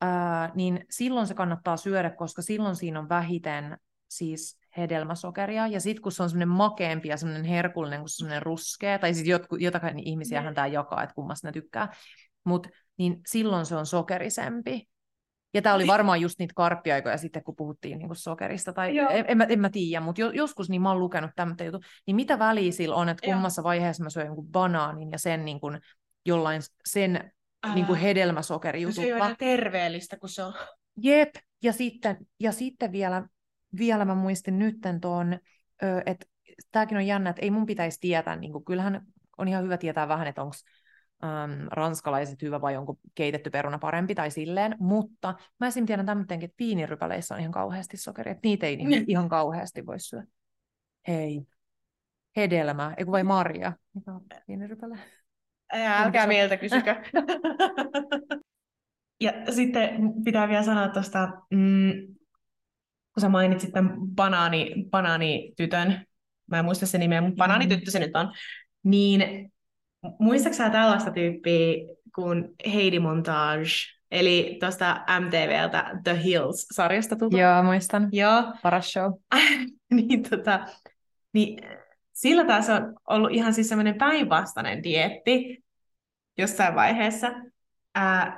Speaker 3: ää, niin silloin se kannattaa syödä, koska silloin siinä on vähiten siis hedelmäsokeria, ja sitten kun se on semmoinen makeampi ja semmoinen herkullinen kuin semmoinen ruskea, tai sitten jotakin ihmisiähän mm. tämä jakaa, että kummasta ne tykkää, mutta niin silloin se on sokerisempi. Ja tämä oli varmaan just niitä karppiaikoja sitten, kun puhuttiin niin sokerista, tai en, en, mä, en mä tiedä, mutta jo, joskus niin mä oon lukenut tämmöitä juttu, niin mitä väliä sillä on, että kummassa Joo. vaiheessa mä syön banaanin ja sen niin kuin jollain sen Älä. niin kuin hedelmäsokerijutulla.
Speaker 4: Se ei ole terveellistä, kun se on.
Speaker 3: Jep, ja sitten, ja sitten vielä, vielä mä muistin nytten tuon, että tämäkin on jännä, että ei mun pitäisi tietää, niin kuin, kyllähän on ihan hyvä tietää vähän, että onko äm, ranskalaiset hyvä vai onko keitetty peruna parempi tai silleen, mutta mä esim. tiedän tämmöisenkin, että viinirypäleissä on ihan kauheasti sokeria, että niitä ei niin, ihan kauheasti voi syödä. Hei, hedelmä, eikö vai marja? Mikä on viinirypäle?
Speaker 4: Älkää mieltä kysykö. ja sitten pitää vielä sanoa tuosta, mm, kun sä mainitsit tämän banaani, banaanitytön, mä en muista sen nimeä, mutta banaanityttö se nyt on, niin muistatko sä tällaista tyyppiä kuin Heidi Montage? Eli tuosta MTVltä The Hills-sarjasta tuttu.
Speaker 3: Joo, muistan.
Speaker 4: Joo.
Speaker 3: Paras show.
Speaker 4: niin, tota, niin sillä taas on ollut ihan siis semmoinen päinvastainen dietti, jossain vaiheessa.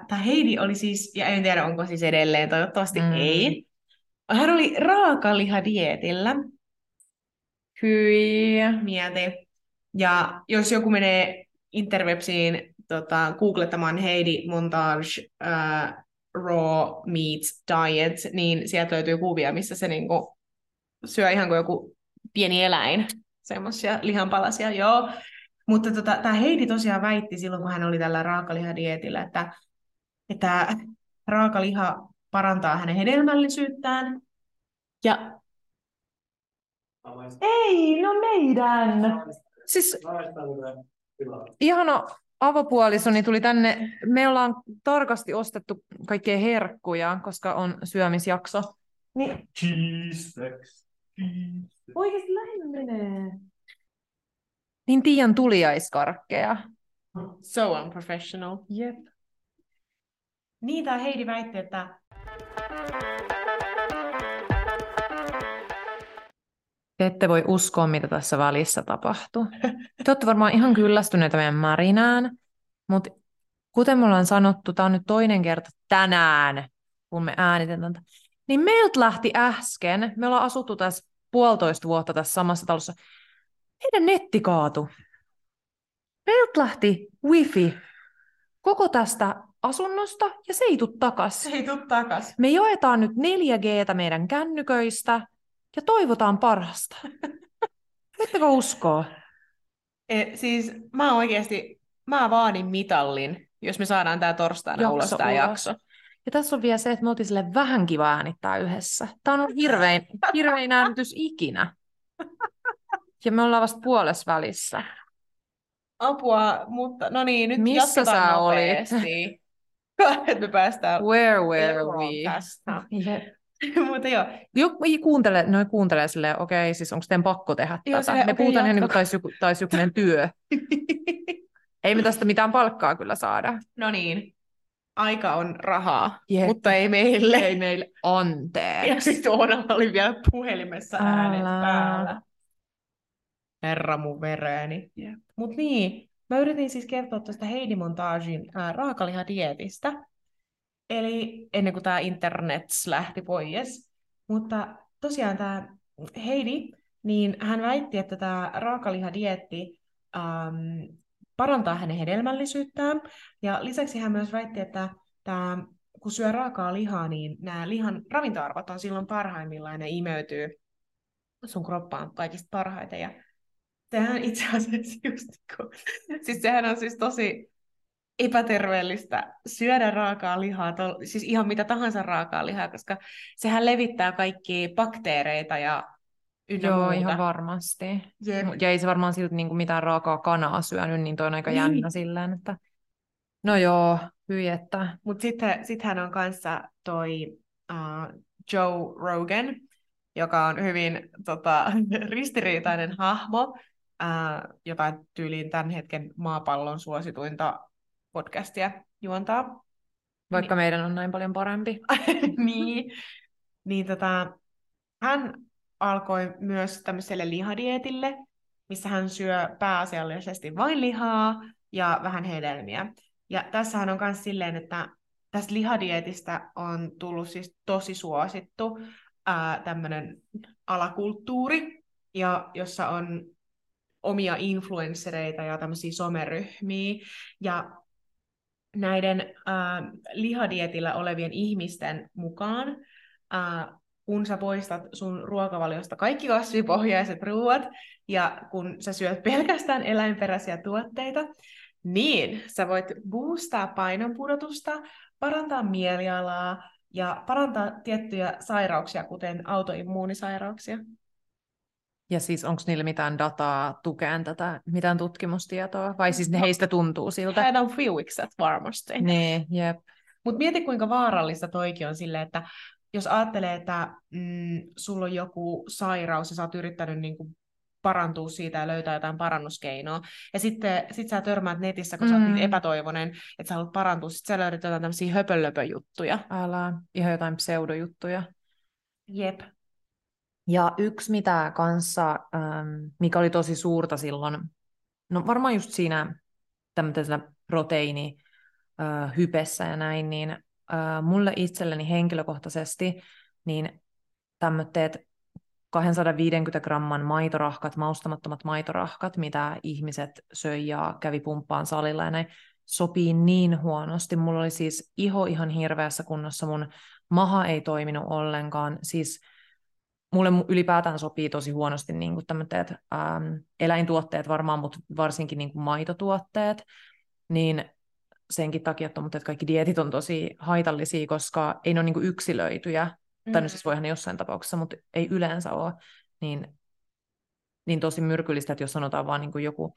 Speaker 4: Tämä Heidi oli siis, ja en tiedä onko siis edelleen, toivottavasti mm. ei. Hän oli raakalihadietillä.
Speaker 3: Hyi.
Speaker 4: Mieti. Ja jos joku menee interwebsiin tota, googlettamaan Heidi Montage uh, Raw Meats Diet, niin sieltä löytyy kuvia, missä se niinku syö ihan kuin joku pieni eläin. Semmoisia lihanpalasia, joo. Mutta tota, tämä Heidi tosiaan väitti silloin, kun hän oli tällä raakalihadietillä, että, että raakaliha parantaa hänen hedelmällisyyttään. Ja... Ei, no meidän!
Speaker 3: Siis ihana avopuolisoni tuli tänne. Me ollaan tarkasti ostettu kaikkea herkkuja, koska on syömisjakso.
Speaker 4: Niin,
Speaker 5: Cheese sex.
Speaker 4: oikeasti lähinnä menee.
Speaker 3: Niin Tiian tuliaiskarkkeja.
Speaker 4: So unprofessional.
Speaker 3: Jep.
Speaker 4: Niin, tämä Heidi väitti, että
Speaker 3: Te ette voi uskoa, mitä tässä välissä tapahtuu. Te olette varmaan ihan kyllästyneitä meidän märinään, mutta kuten me ollaan sanottu, tämä on nyt toinen kerta tänään, kun me äänitetään. tätä, Niin meiltä lähti äsken, me ollaan asuttu tässä puolitoista vuotta tässä samassa talossa, meidän netti kaatu. Meiltä lähti wifi koko tästä asunnosta ja se ei
Speaker 4: se
Speaker 3: takas.
Speaker 4: ei tule takas.
Speaker 3: Me joetaan nyt 4Gtä meidän kännyköistä ja toivotaan parasta. Voitteko uskoa?
Speaker 4: E, siis mä oikeasti, mä vaadin mitallin, jos me saadaan tää torstaina
Speaker 3: Jakso
Speaker 4: ulos tää
Speaker 3: ulos.
Speaker 4: jakso.
Speaker 3: Ja tässä on vielä se, että me oltiin sille vähän kiva äänittää yhdessä. Tämä on ollut hirvein, hirvein äänitys ikinä. Ja me ollaan vasta puolessa välissä.
Speaker 4: Apua, mutta no niin, nyt
Speaker 3: Missä sä olit?
Speaker 4: nopeasti. että me päästään
Speaker 3: Where were we?
Speaker 4: tästä.
Speaker 3: Jep.
Speaker 4: mutta joo,
Speaker 3: Joku kuuntele, noi kuuntelee silleen, okei, siis onko teidän pakko tehdä
Speaker 4: Joo,
Speaker 3: tätä?
Speaker 4: silleen,
Speaker 3: me puhutaan ihan niin kuin taisi joku, taisi joku työ. Ei me tästä mitään palkkaa kyllä saada.
Speaker 4: no niin, aika on rahaa,
Speaker 3: Jep.
Speaker 4: mutta ei meille.
Speaker 3: Ei meille
Speaker 4: Ja
Speaker 3: anteeksi.
Speaker 4: sitten Oonalla oli vielä puhelimessa äänet
Speaker 3: Älä.
Speaker 4: päällä. Herra mun vereeni.
Speaker 3: Jep.
Speaker 4: Mut niin, mä yritin siis kertoa tuosta Heidi Montagin ää, raakalihadietistä. Eli ennen kuin tämä internet lähti pois. Mutta tosiaan tämä Heidi, niin hän väitti, että tämä raakalihadietti ähm, parantaa hänen hedelmällisyyttään. Ja lisäksi hän myös väitti, että tämä, kun syö raakaa lihaa, niin nämä lihan ravintoarvot on silloin parhaimmillaan ja ne imeytyy sun kroppaan kaikista parhaiten. Ja sehän itse asiassa just kun, siis sehän on siis tosi epäterveellistä syödä raakaa lihaa, tol, siis ihan mitä tahansa raakaa lihaa, koska sehän levittää kaikki bakteereita ja ynnä
Speaker 3: Joo,
Speaker 4: muuta.
Speaker 3: ihan varmasti.
Speaker 4: Jep.
Speaker 3: Ja ei se varmaan silti niin kuin mitään raakaa kanaa syönyt, niin toi on aika
Speaker 4: Niin.
Speaker 3: jännä silleen, että no joo, hyi, että
Speaker 4: Mutta sitten sit hän on kanssa toi uh, Joe Rogan, joka on hyvin tota, ristiriitainen hahmo, uh, jota tyyliin tämän hetken maapallon suosituinta podcastia juontaa.
Speaker 3: vaikka meidän on näin paljon parempi.
Speaker 4: niin, niin tota, hän alkoi myös tämmöiselle lihadietille, missä hän syö pääasiallisesti vain lihaa ja vähän hedelmiä. Ja tässähän on myös silleen, että tästä lihadietistä on tullut siis tosi suosittu ää, tämmöinen alakulttuuri, ja jossa on omia influenssereita ja tämmöisiä someryhmiä. Ja näiden äh, lihadietillä olevien ihmisten mukaan, äh, kun sä poistat sun ruokavaliosta kaikki kasvipohjaiset ruoat, ja kun sä syöt pelkästään eläinperäisiä tuotteita, niin sä voit boostaa painonpudotusta, parantaa mielialaa ja parantaa tiettyjä sairauksia, kuten autoimmuunisairauksia.
Speaker 3: Ja siis onko niillä mitään dataa tukeen tätä, mitään tutkimustietoa? Vai siis ne heistä tuntuu siltä?
Speaker 4: Heitä on fiuikset varmasti.
Speaker 3: Niin, jep.
Speaker 4: Mutta mieti, kuinka vaarallista toikin on silleen, että jos ajattelee, että mm, sulla on joku sairaus ja sä oot yrittänyt niin kuin parantua siitä ja löytää jotain parannuskeinoa, ja sitten sit sä törmäät netissä, kun mm. sä oot niin epätoivoinen, että sä haluat parantua, sitten sä löydät jotain tämmöisiä höpölöpöjuttuja.
Speaker 3: Älä, ihan jotain pseudojuttuja.
Speaker 4: Jep.
Speaker 3: Ja yksi, mitä kanssa, ähm, mikä oli tosi suurta silloin, no varmaan just siinä tämmöisellä proteiini äh, hypessä ja näin, niin äh, mulle itselleni henkilökohtaisesti, niin tämmöiset 250 gramman maitorahkat, maustamattomat maitorahkat, mitä ihmiset söi ja kävi pumppaan salilla ja näin, sopii niin huonosti. Mulla oli siis iho ihan hirveässä kunnossa, mun maha ei toiminut ollenkaan. Siis mulle ylipäätään sopii tosi huonosti niin kuin tämmöiset ähm, eläintuotteet varmaan, mutta varsinkin niin kuin maitotuotteet, niin senkin takia, että kaikki dietit on tosi haitallisia, koska ei ne ole niin kuin yksilöityjä, mm. tai no siis voihan ne jossain tapauksessa, mutta ei yleensä ole, niin, niin tosi myrkyllistä, että jos sanotaan vaan niin kuin joku,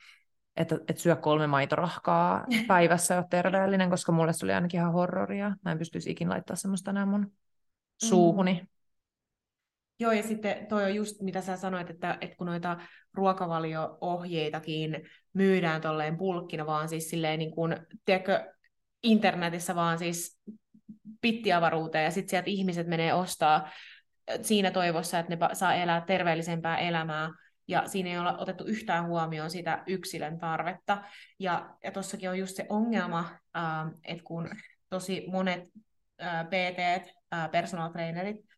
Speaker 3: että, että syö kolme maitorahkaa päivässä ja terveellinen, koska mulle se oli ainakin ihan horroria. Mä en pystyisi ikin laittaa semmoista enää mun suuhuni. Mm.
Speaker 4: Joo, ja sitten toi on just mitä sä sanoit, että, että kun noita ruokavalio-ohjeitakin myydään tolleen pulkkina, vaan siis silleen niin kuin, tiedätkö, internetissä vaan siis pittiavaruuteen, ja sitten sieltä ihmiset menee ostaa siinä toivossa, että ne saa elää terveellisempää elämää, ja siinä ei olla otettu yhtään huomioon sitä yksilön tarvetta. Ja, ja tuossakin on just se ongelma, että kun tosi monet PT, personal trainerit,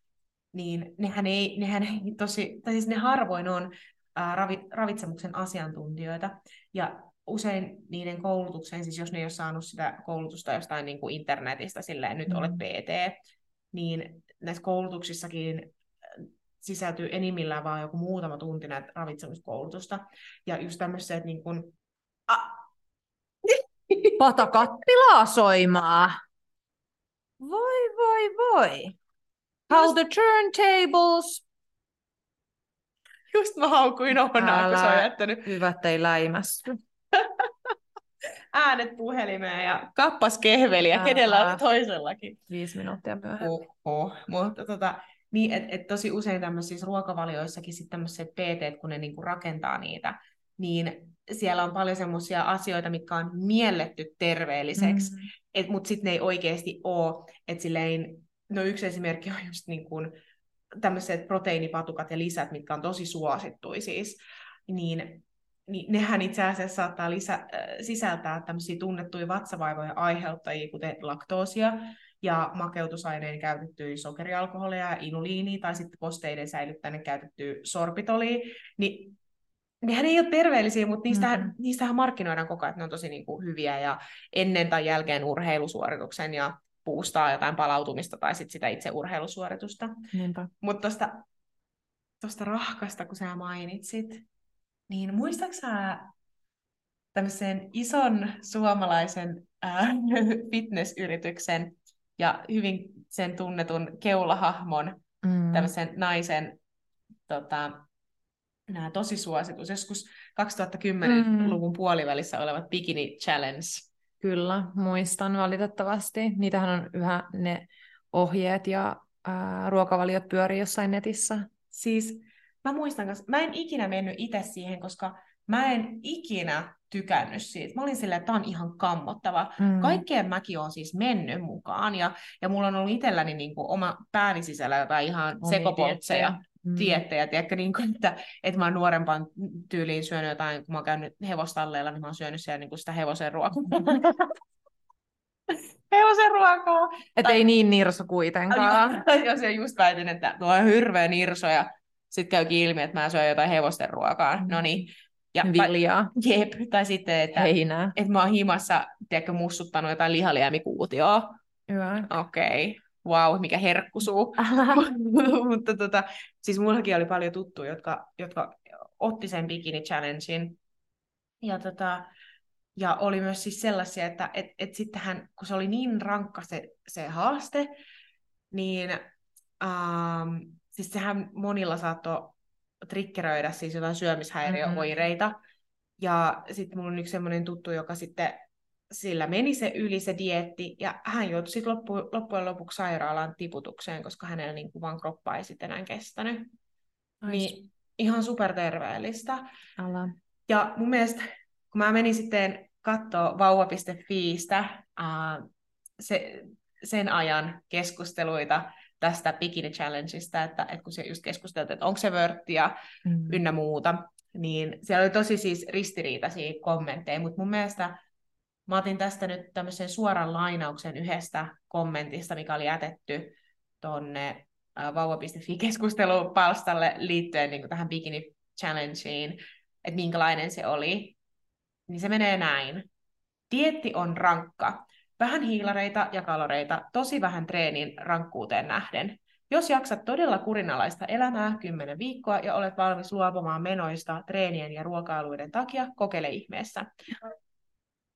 Speaker 4: niin nehän ei, nehän ei tosi, tai siis ne harvoin on ää, ravi, ravitsemuksen asiantuntijoita, ja usein niiden koulutukseen, siis jos ne ei ole saanut sitä koulutusta jostain niin kuin internetistä, silleen nyt mm. olet PT, niin näissä koulutuksissakin sisältyy enimmillään vaan joku muutama tunti näitä ravitsemuskoulutusta. Ja just tämmöiset, että niin kuin...
Speaker 3: Pata kattilaa soimaa. Voi, voi, voi. How the turntables.
Speaker 4: Just mä haukuin Onnaa, kun se on jättänyt.
Speaker 3: Hyvät ei läimästy.
Speaker 4: Äänet puhelimeen ja kappas kehveliä, Älä. kenellä on toisellakin.
Speaker 3: Viisi minuuttia myöhemmin.
Speaker 4: Oho. Mutta tota, niin, et, et tosi usein tämmöisissä ruokavalioissakin sitten tämmöiset PT, kun ne niinku rakentaa niitä, niin siellä on paljon semmoisia asioita, mitkä on mielletty terveelliseksi, mm. mutta sitten ne ei oikeasti ole. Että silleen, no yksi esimerkki on just niin kuin tämmöiset proteiinipatukat ja lisät, mitkä on tosi suosittuja siis, niin, niin nehän itse asiassa saattaa lisä, äh, sisältää tämmöisiä tunnettuja vatsavaivoja aiheuttajia, kuten laktoosia, ja makeutusaineen käytettyä sokerialkoholia ja inuliinia, tai sitten kosteiden säilyttäneet käytettyä sorbitolia, niin nehän ei ole terveellisiä, mutta niistähän, mm-hmm. niistähän markkinoidaan koko ajan, että ne on tosi niin kuin, hyviä ja ennen tai jälkeen urheilusuorituksen ja puustaa jotain palautumista tai sit sitä itse urheilusuoritusta. Mutta tuosta tosta rahkasta, kun sä mainitsit, niin muistaaksä tämmöisen ison suomalaisen äh, fitnessyrityksen ja hyvin sen tunnetun keulahahmon, mm. tämmöisen naisen tota, nämä tosi suositus, joskus 2010-luvun mm. puolivälissä olevat Bikini Challenge
Speaker 3: Kyllä, muistan valitettavasti. Niitähän on yhä ne ohjeet ja ää, ruokavaliot pyörii jossain netissä.
Speaker 4: Siis mä muistan, koska mä en ikinä mennyt itse siihen, koska mä en ikinä tykännyt siitä. Mä olin silleen, että tämä on ihan kammottava. Mm. Kaikkeen mäkin on siis mennyt mukaan, ja, ja mulla on ollut itselläni niin kuin oma pääni sisällä jotain ihan sekopoltseja mm. diettejä, tiedätkö, niin kuin, että, että mä oon nuorempaan tyyliin syönyt jotain, kun mä oon käynyt hevostalleilla, niin mä oon syönyt siellä niin kuin sitä hevosen ruokaa. hevosen ruokaa.
Speaker 3: Että tai... ei niin nirso kuitenkaan.
Speaker 4: Jos ei just väitin, että tuo on hirveä nirso ja sitten käykin ilmi, että mä syön jotain hevosten ruokaa. Mm. No niin.
Speaker 3: Ja, Viljaa.
Speaker 4: Jep, tai sitten, että,
Speaker 3: Heinää.
Speaker 4: että mä oon himassa, tiedätkö, mussuttanut jotain lihaliemikuutioa.
Speaker 3: Hyvä.
Speaker 4: Okei. Okay wow, mikä herkkusuu. Mutta tota, siis mullakin oli paljon tuttuja, jotka, jotka otti sen bikini challengein. Ja, tota, ja oli myös siis sellaisia, että et, et sittenhän, kun se oli niin rankka se, se haaste, niin ähm, siis sehän monilla saattoi triggeröidä siis jotain syömishäiriöoireita. Mm-hmm. Ja sitten mulla on yksi semmoinen tuttu, joka sitten sillä meni se yli se dietti, ja hän joutui sitten loppu, loppujen lopuksi sairaalaan tiputukseen, koska hänellä niin vaan kroppa ei sitten enää kestänyt. Niin ihan superterveellistä.
Speaker 3: Ala.
Speaker 4: Ja mun mielestä, kun mä menin sitten katsoa vauva.fiistä äh, se, sen ajan keskusteluita tästä Bikini Challengeista, että, että kun se just keskusteltiin, että onko se vörtti ja mm. ynnä muuta, niin siellä oli tosi siis ristiriitaisia kommentteja, mutta mun mielestä Mä otin tästä nyt tämmöisen suoran lainauksen yhdestä kommentista, mikä oli jätetty tonne äh, vauva.fi-keskustelupalstalle liittyen niin tähän bikini challengeen, että minkälainen se oli, niin se menee näin. Dietti on rankka. Vähän hiilareita ja kaloreita, tosi vähän treenin rankkuuteen nähden. Jos jaksat todella kurinalaista elämää 10 viikkoa ja olet valmis luopumaan menoista treenien ja ruokailuiden takia, kokeile ihmeessä.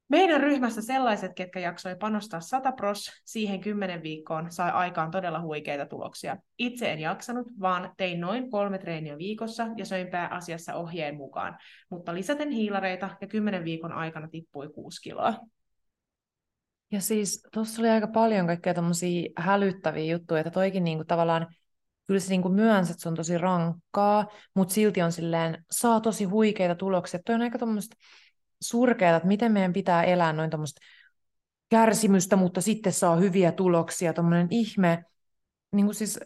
Speaker 4: Meidän ryhmässä sellaiset, ketkä jaksoi panostaa 100 pros siihen 10 viikkoon, sai aikaan todella huikeita tuloksia. Itse en jaksanut, vaan tein noin kolme treeniä viikossa ja söin pääasiassa ohjeen mukaan. Mutta lisäten hiilareita ja 10 viikon aikana tippui 6 kiloa.
Speaker 3: Ja siis tuossa oli aika paljon kaikkea tämmöisiä hälyttäviä juttuja, että toikin niinku tavallaan, kyllä se niinku myönsi, että se on tosi rankkaa, mutta silti on silleen, saa tosi huikeita tuloksia. Toi on aika tuommoista surkeaa, että miten meidän pitää elää noin tuommoista kärsimystä, mutta sitten saa hyviä tuloksia, tuommoinen ihme, niin kuin siis,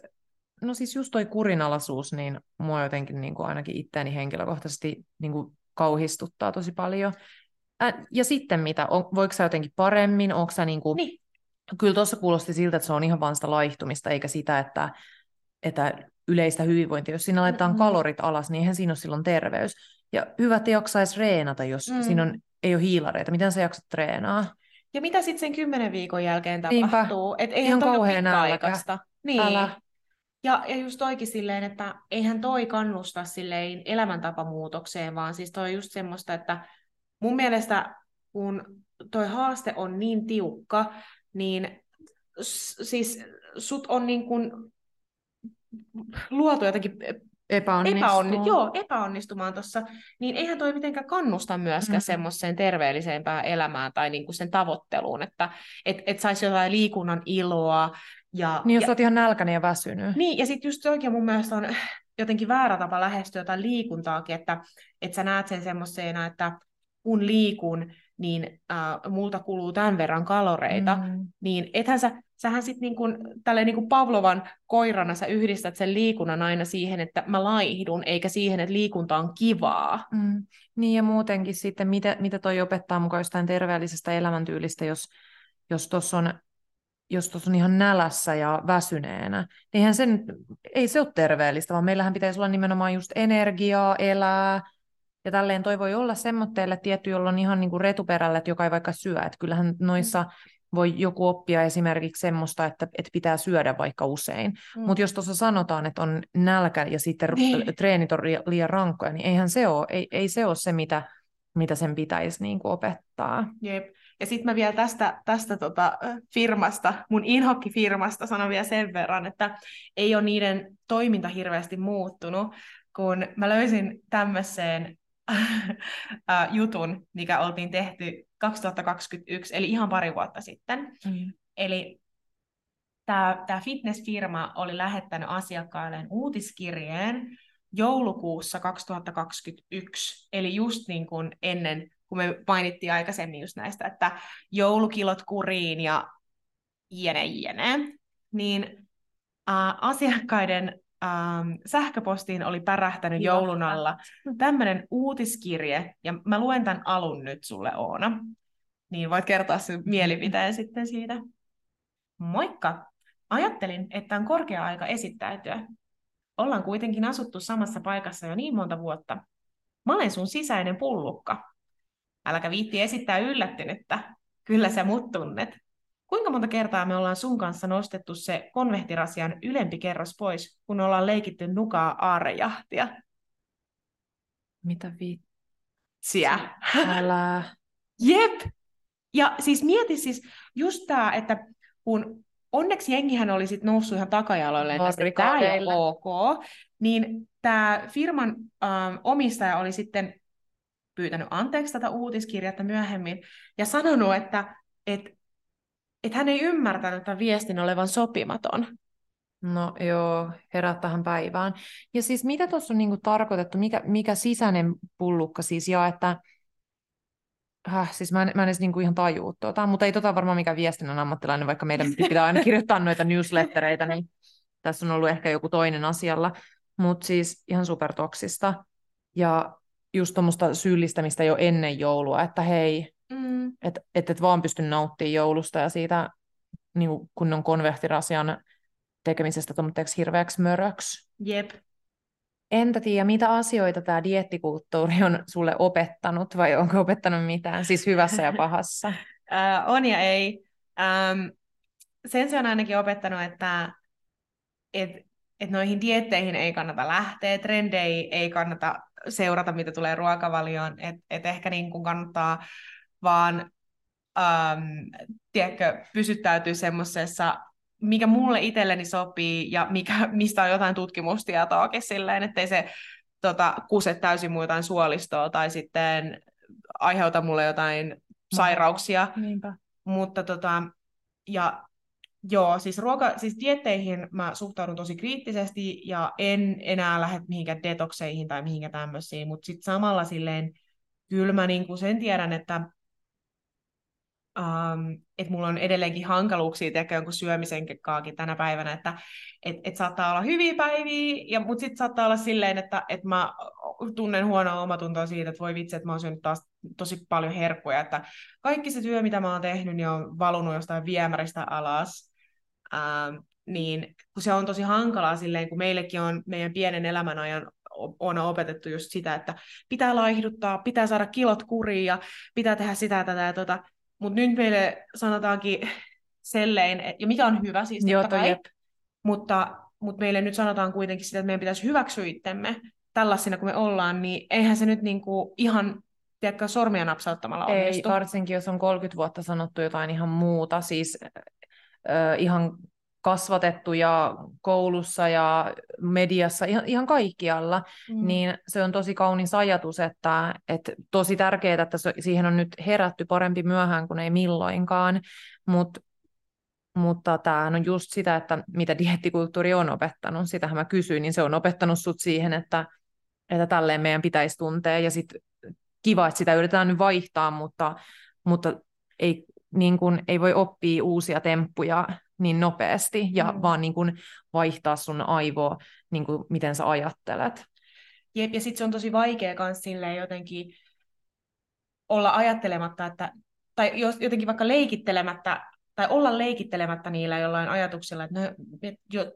Speaker 3: no siis just toi kurinalaisuus, niin mua jotenkin niin kuin ainakin itseäni henkilökohtaisesti niin kuin kauhistuttaa tosi paljon. Ä, ja sitten mitä, on, voiko sä jotenkin paremmin, onko sä niin kuin, niin. kyllä tuossa kuulosti siltä, että se on ihan vaan sitä laihtumista, eikä sitä, että, että yleistä hyvinvointia, jos siinä laitetaan mm-hmm. kalorit alas, niin eihän siinä ole silloin terveys. Ja hyvä, että jaksaisi reenata, jos mm. siinä on, ei ole hiilareita. Miten sä jaksat treenaa?
Speaker 4: Ja mitä sitten sen kymmenen viikon jälkeen tapahtuu? Että eihän
Speaker 3: Ihan kauhean
Speaker 4: pitkäaikaista. Niin. Älä. Ja, ja just toikin silleen, että eihän toi kannusta silleen elämäntapamuutokseen, vaan siis toi just semmoista, että mun mielestä kun toi haaste on niin tiukka, niin siis sut on niin kuin luotu jotenkin
Speaker 3: epäonnistumaan.
Speaker 4: joo, epäonnistumaan tuossa, niin eihän toi mitenkään kannusta myöskään mm. semmoiseen terveellisempään elämään tai niinku sen tavoitteluun, että et, et saisi jotain liikunnan iloa. Ja,
Speaker 3: niin jos
Speaker 4: ja,
Speaker 3: olet ihan nälkäinen ja väsynyt.
Speaker 4: Niin, ja sitten just oikein mun mielestä on jotenkin väärä tapa lähestyä jotain liikuntaakin, että, että sä näet sen semmoisena, että kun liikun, niin äh, multa kuluu tämän verran kaloreita, mm. niin ethän sä, sähän sitten niin kuin, niin kuin Pavlovan koirana sä yhdistät sen liikunnan aina siihen, että mä laihdun, eikä siihen, että liikunta on kivaa.
Speaker 3: Mm. Niin ja muutenkin sitten, mitä, mitä toi opettaa mukaan jostain terveellisestä elämäntyylistä, jos, jos tuossa on jos tuossa on ihan nälässä ja väsyneenä, niin sen, ei se ole terveellistä, vaan meillähän pitäisi olla nimenomaan just energiaa, elää, ja tälleen toi voi olla semmoitteelle tietty, jolla on ihan niin kuin retuperällä, että joka ei vaikka syö. Että kyllähän noissa voi joku oppia esimerkiksi semmoista, että, että pitää syödä vaikka usein. Mm. Mutta jos tuossa sanotaan, että on nälkä ja sitten niin. treenit on liian rankkoja, niin eihän se ole, ei, ei se ole se, mitä, mitä sen pitäisi niin kuin opettaa.
Speaker 4: Jep. Ja sitten mä vielä tästä, tästä tota firmasta, mun Inhokki-firmasta sanon vielä sen verran, että ei ole niiden toiminta hirveästi muuttunut, kun mä löysin tämmöiseen jutun, mikä oltiin tehty 2021, eli ihan pari vuotta sitten. Mm. Eli tämä, fitnessfirma oli lähettänyt asiakkailleen uutiskirjeen joulukuussa 2021, eli just niin kuin ennen, kun me mainittiin aikaisemmin just näistä, että joulukilot kuriin ja jene jene, niin äh, asiakkaiden ähm, sähköpostiin oli pärähtänyt Joo. joulun alla tämmöinen uutiskirje, ja mä luen tämän alun nyt sulle Oona, niin voit kertoa sun mielipiteen sitten siitä. Moikka! Ajattelin, että on korkea aika esittäytyä. Ollaan kuitenkin asuttu samassa paikassa jo niin monta vuotta. Mä olen sun sisäinen pullukka. Äläkä viitti esittää yllättynyttä. Kyllä sä mut tunnet. Kuinka monta kertaa me ollaan sun kanssa nostettu se konvehtirasian ylempi kerros pois, kun ollaan leikitty nukaa aarejahtia?
Speaker 3: Mitä
Speaker 4: vitsiä?
Speaker 3: Älä.
Speaker 4: Jep! Ja siis mieti siis just tämä, että kun onneksi jengihän oli sit noussut ihan takajaloille, että tämä ei ole ok, niin tämä firman ähm, omistaja oli sitten pyytänyt anteeksi tätä uutiskirjata myöhemmin ja sanonut, että, että että hän ei ymmärtänyt tämän viestin olevan sopimaton.
Speaker 3: No joo, herättähän päivään. Ja siis mitä tuossa on niinku tarkoitettu, mikä, mikä sisäinen pullukka siis, ja että Häh, siis mä en, mä en edes niinku ihan tajuu tuota, mutta ei tota varmaan mikään viestinnän ammattilainen, vaikka meidän pitää aina kirjoittaa noita newslettereitä, niin tässä on ollut ehkä joku toinen asialla, mutta siis ihan supertoksista. Ja just tuommoista syyllistämistä jo ennen joulua, että hei, Mm. Että et, et vaan pysty nauttimaan joulusta ja siitä niin kunnon konvehtirasian tekemisestä tuommoitteeksi hirveäksi möröksi.
Speaker 4: Jep.
Speaker 3: Entä tiedä, mitä asioita tämä diettikulttuuri on sulle opettanut vai onko opettanut mitään, siis hyvässä ja pahassa?
Speaker 4: Äh, on ja ei. Ähm, sen se on ainakin opettanut, että et, et noihin dietteihin ei kannata lähteä, trendei ei kannata seurata, mitä tulee ruokavalioon, että et ehkä niin kuin kannattaa vaan ähm, tiedätkö, pysyttäytyy semmoisessa mikä mulle itselleni sopii ja mikä, mistä on jotain tutkimustietoakin silleen, ettei se tota, kuse täysin muuta jotain suolistoa tai sitten aiheuta mulle jotain sairauksia.
Speaker 3: Niinpä.
Speaker 4: Mutta tota, ja joo, siis, ruoka, siis dietteihin mä suhtaudun tosi kriittisesti ja en enää lähde mihinkään detokseihin tai mihinkään tämmöisiin, mutta sitten samalla silleen kyllä mä niinku sen tiedän, että um, että mulla on edelleenkin hankaluuksia tehdä jonkun syömisen kaakin tänä päivänä, että et, et saattaa olla hyviä päiviä, ja, mutta sitten saattaa olla silleen, että et mä tunnen huonoa omatuntoa siitä, että voi vitsi, että mä oon syönyt taas tosi paljon herkkuja, että kaikki se työ, mitä mä oon tehnyt, niin on valunut jostain viemäristä alas, um, niin kun se on tosi hankalaa silleen, kun meillekin on meidän pienen elämän ajan on opetettu just sitä, että pitää laihduttaa, pitää saada kilot kuriin ja pitää tehdä sitä, tätä ja tota, mutta nyt meille sanotaankin sellein, ja mikä on hyvä siis
Speaker 3: Joo,
Speaker 4: kai,
Speaker 3: jep.
Speaker 4: mutta, mutta meille nyt sanotaan kuitenkin sitä, että meidän pitäisi hyväksyä itsemme tällaisina kuin me ollaan, niin eihän se nyt niinku ihan tiedätkö, sormia napsauttamalla
Speaker 3: Ei,
Speaker 4: onnistu.
Speaker 3: varsinkin jos on 30 vuotta sanottu jotain ihan muuta, siis äh, ihan kasvatettu ja koulussa ja mediassa, ihan, ihan kaikkialla, mm. niin se on tosi kaunis ajatus, että, että tosi tärkeää, että siihen on nyt herätty parempi myöhään kuin ei milloinkaan, Mut, mutta tämä on just sitä, että mitä diettikulttuuri on opettanut, sitähän mä kysyin, niin se on opettanut sut siihen, että, että tälleen meidän pitäisi tuntea, ja sitten kiva, että sitä yritetään nyt vaihtaa, mutta, mutta ei, niin kun, ei voi oppia uusia temppuja niin nopeasti ja mm. vaan niin kuin vaihtaa sun aivoa, niin kuin miten sä ajattelet.
Speaker 4: Jep, ja sitten se on tosi vaikea myös silleen jotenkin olla ajattelematta, että, tai jos jotenkin vaikka leikittelemättä, tai olla leikittelemättä niillä jollain ajatuksilla, että no,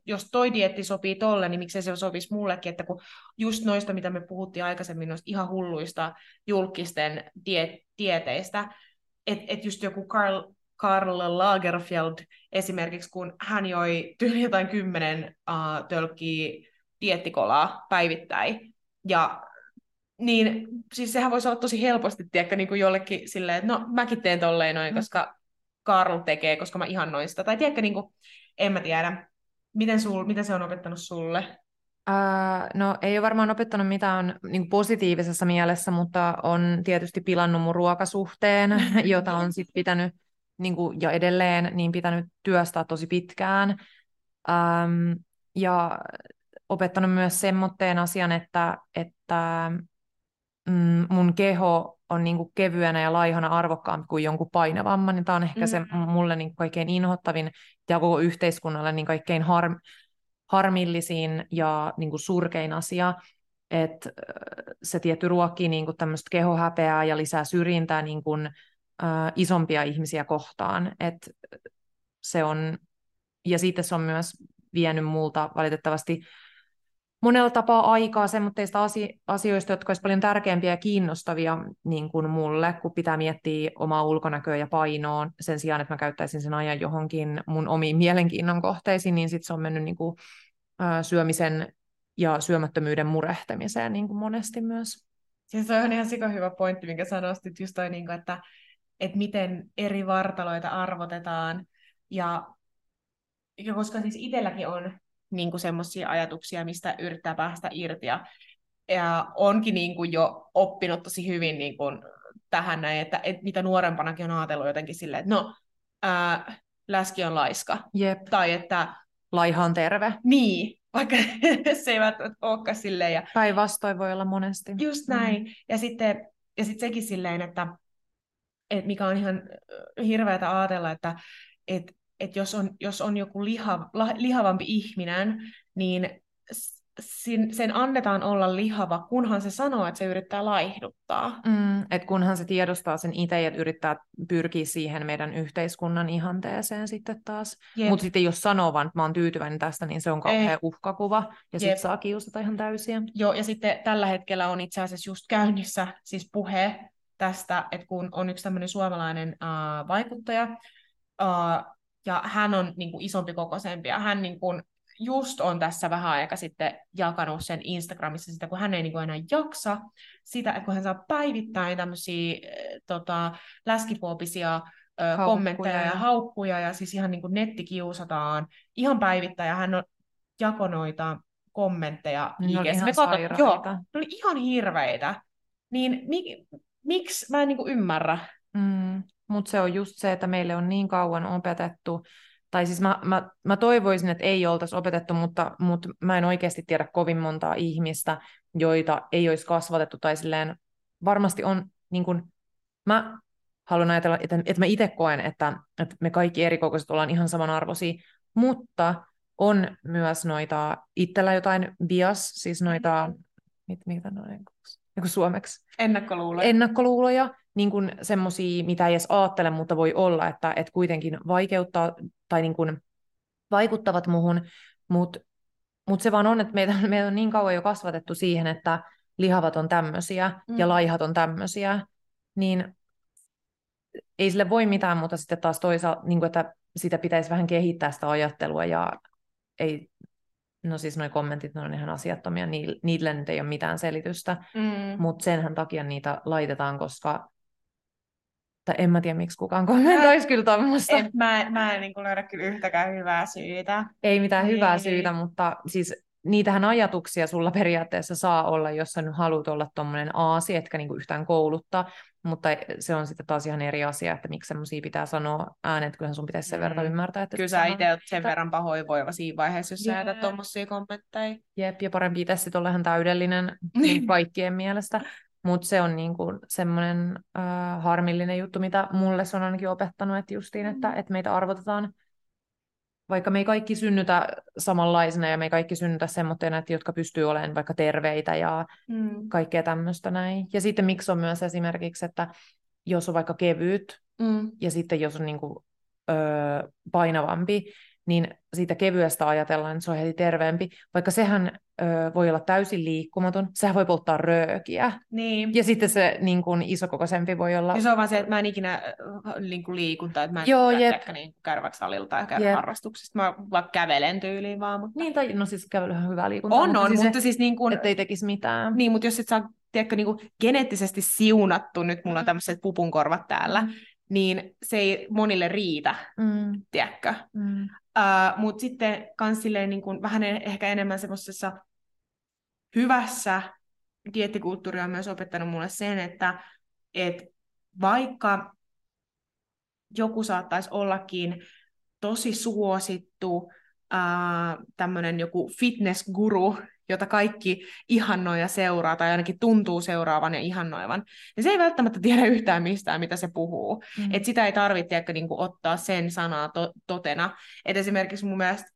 Speaker 4: jos toi dietti sopii tolle, niin miksei se sopisi mullekin, että kun just noista, mitä me puhuttiin aikaisemmin, noista ihan hulluista julkisten die, dieteistä, että et just joku Carl Karl Lagerfeld esimerkiksi, kun hän joi tyyli jotain kymmenen uh, tölkkiä diettikolaa päivittäin. Ja niin, siis sehän voisi olla tosi helposti, tiedäkö, niin kuin jollekin silleen, että no mäkin teen tolleen noin, mm. koska Karl tekee, koska mä ihan noista. Tai tiedätkö, niin kuin, en mä tiedä. Miten, sul, miten se on opettanut sulle?
Speaker 3: Uh, no ei ole varmaan opettanut mitään niin positiivisessa mielessä, mutta on tietysti pilannut mun ruokasuhteen, jota on sitten pitänyt niin kuin, ja edelleen niin pitänyt työstää tosi pitkään. Ähm, ja opettanut myös semmoitteen asian, että, että mm, mun keho on niin kuin kevyenä ja laihana arvokkaampi kuin jonkun painavamman, niin tämä on ehkä mm. se mulle niin kuin kaikkein inhottavin ja koko yhteiskunnalle niin kaikkein har, harmillisin ja niin kuin surkein asia, että se tietty ruokkii niin kuin tämmöistä kehohäpeää ja lisää syrjintää niin kuin, äh, isompia ihmisiä kohtaan. Et se on, ja siitä se on myös vienyt multa valitettavasti monella tapaa aikaa semmoista asioista, jotka olisi paljon tärkeämpiä ja kiinnostavia niin kuin mulle, kun pitää miettiä omaa ulkonäköä ja painoa sen sijaan, että mä käyttäisin sen ajan johonkin mun omiin mielenkiinnon kohteisiin, niin sitten se on mennyt niin kuin, ä, syömisen ja syömättömyyden murehtamiseen niin kuin monesti myös.
Speaker 4: Siis se on ihan sika hyvä pointti, minkä sanoit, just toi, niin kuin, että että miten eri vartaloita arvotetaan. Ja, ja koska siis itselläkin on niin semmoisia ajatuksia, mistä yrittää päästä irti. Ja, ja onkin niin kuin jo oppinut tosi hyvin niin kuin tähän näin, että, että mitä nuorempanakin on ajatellut jotenkin silleen, että no, ää, läski on laiska.
Speaker 3: Jep.
Speaker 4: Tai että...
Speaker 3: Laiha on terve.
Speaker 4: Niin, vaikka se ei välttämättä olekaan silleen. Ja...
Speaker 3: Päinvastoin voi olla monesti.
Speaker 4: Just näin. Mm. Ja sitten ja sitten sekin silleen, että et mikä on ihan hirveätä ajatella, että et, et jos, on, jos on joku liha, lihavampi ihminen, niin sin, sen annetaan olla lihava, kunhan se sanoo, että se yrittää laihduttaa.
Speaker 3: Mm, et kunhan se tiedostaa sen itse ja yrittää pyrkiä siihen meidän yhteiskunnan ihanteeseen sitten taas. Mutta sitten jos sanoo vaan, että mä oon tyytyväinen tästä, niin se on kauhean
Speaker 4: Eh.
Speaker 3: uhkakuva. Ja sitten saa kiusata ihan täysiä.
Speaker 4: Joo, ja sitten tällä hetkellä on itse asiassa just käynnissä siis puhe tästä, että kun on yksi tämmöinen suomalainen uh, vaikuttaja, uh, ja hän on niin kuin, isompi kokoisempi, ja hän niin kuin, just on tässä vähän aika sitten jakanut sen Instagramissa sitä, kun hän ei niin kuin, enää jaksa sitä, että kun hän saa päivittäin tämmöisiä äh, tota, läskifoobisia ö,
Speaker 3: Haukkuja
Speaker 4: kommentteja ja
Speaker 3: ja-
Speaker 4: haukkuja, ja siis ihan niin kuin nettikiusataan ihan päivittäin, ja hän on jako noita kommentteja
Speaker 3: Ne oli ihan
Speaker 4: Me
Speaker 3: sairaita.
Speaker 4: joo, ne oli ihan hirveitä. Niin mi, miksi mä en niinku ymmärrä?
Speaker 3: Mm, Mutta se on just se, että meille on niin kauan opetettu, tai siis mä, mä, mä toivoisin, että ei oltaisi opetettu, mutta, mutta mä en oikeasti tiedä kovin montaa ihmistä, joita ei olisi kasvatettu, tai silleen varmasti on, niin kun, mä haluan ajatella, että, että mä itse koen, että, että me kaikki erikokoiset ollaan ihan samanarvoisia, mutta on myös noita, itsellä jotain bias, siis noita, mit, mitä noin, niin suomeksi,
Speaker 4: Ennakkoluuloja.
Speaker 3: ennakkoluuloja, niin kuin semmoisia, mitä ei edes ajattele, mutta voi olla, että, että kuitenkin vaikeuttaa tai niin kuin vaikuttavat muhun, mutta mut se vaan on, että meitä, meitä on niin kauan jo kasvatettu siihen, että lihavat on tämmöisiä mm. ja laihat on tämmöisiä, niin ei sille voi mitään, mutta sitten taas toisaalta, niin kuin, että sitä pitäisi vähän kehittää sitä ajattelua ja ei, no siis noi kommentit ne on ihan asiattomia, niille, nyt ei ole mitään selitystä,
Speaker 4: Mm.
Speaker 3: mutta senhän takia niitä laitetaan, koska tai en mä tiedä, miksi kukaan kommentoisi kyllä tuommoista.
Speaker 4: Mä, mä en niinku löydä kyllä yhtäkään hyvää syytä.
Speaker 3: Ei mitään hyvää
Speaker 4: Ei.
Speaker 3: syytä, mutta siis niitähän ajatuksia sulla periaatteessa saa olla, jos sä nyt haluat olla tuommoinen aasi, etkä niinku yhtään kouluttaa, mutta se on sitten taas ihan eri asia, että miksi semmoisia pitää sanoa ääneen, että kyllähän sun pitäisi sen verran
Speaker 4: Mm.
Speaker 3: ymmärtää. Että
Speaker 4: Kyllä sä itse oot sen
Speaker 3: Ta-
Speaker 4: verran pahoinvoiva siinä vaiheessa, jos sä
Speaker 3: Jep.
Speaker 4: jätät tommosia kommentteja.
Speaker 3: Jep, ja parempi itse sitten olla ihan täydellinen niin kaikkien mielestä. Mutta se on niinku semmoinen äh, harmillinen juttu, mitä mulle se on ainakin opettanut, että justiin, että, että meitä arvotetaan, vaikka me ei kaikki synnytä samanlaisena ja me ei kaikki synnytä semmoitteena, että jotka pystyy olemaan vaikka terveitä ja
Speaker 4: Mm.
Speaker 3: kaikkea tämmöistä näin. Ja sitten miksi on myös esimerkiksi, että jos on vaikka kevyt
Speaker 4: Mm.
Speaker 3: ja sitten jos on niinku, öö, painavampi, niin siitä kevyestä ajatellaan, että se on heti terveempi, vaikka sehän öö, voi olla täysin liikkumaton, sehän voi polttaa röökiä.
Speaker 4: Niin.
Speaker 3: Ja sitten se niin kuin, isokokoisempi voi olla...
Speaker 4: Ja se on vaan se, että mä en ikinä äh, niinku liikun tai että mä en
Speaker 3: Joo, jep.
Speaker 4: niin käydä salilla tai käydä
Speaker 3: Jep.
Speaker 4: harrastuksista. Mä vaan kävelen tyyliin vaan. Mutta...
Speaker 3: Niin, tai no siis kävelyhän on hyvää liikuntaa.
Speaker 4: On, on,
Speaker 3: siis
Speaker 4: mutta
Speaker 3: se,
Speaker 4: siis niin kuin,
Speaker 3: Että ei tekisi mitään.
Speaker 4: Niin, mutta jos et saa, tiedätkö, niin kuin geneettisesti siunattu, nyt mulla on tämmöiset pupunkorvat täällä,
Speaker 3: Mm.
Speaker 4: niin se ei monille riitä,
Speaker 3: Mm,
Speaker 4: tiedätkö.
Speaker 3: mm,
Speaker 4: Uh, mutta sitten kans niin kuin, vähän e- ehkä enemmän semmoisessa hyvässä diettikulttuuri on myös opettanut mulle sen, että et vaikka joku saattaisi ollakin tosi suosittu tämmöinen joku fitnessguru, jota kaikki ihannoi ja seuraa, tai ainakin tuntuu seuraavan ja ihannoivan, niin se ei välttämättä tiedä yhtään mistään, mitä se puhuu.
Speaker 3: mm.
Speaker 4: Et sitä ei tarvitse ehkä niinku ottaa sen sanaa to- totena. Et esimerkiksi mun mielestä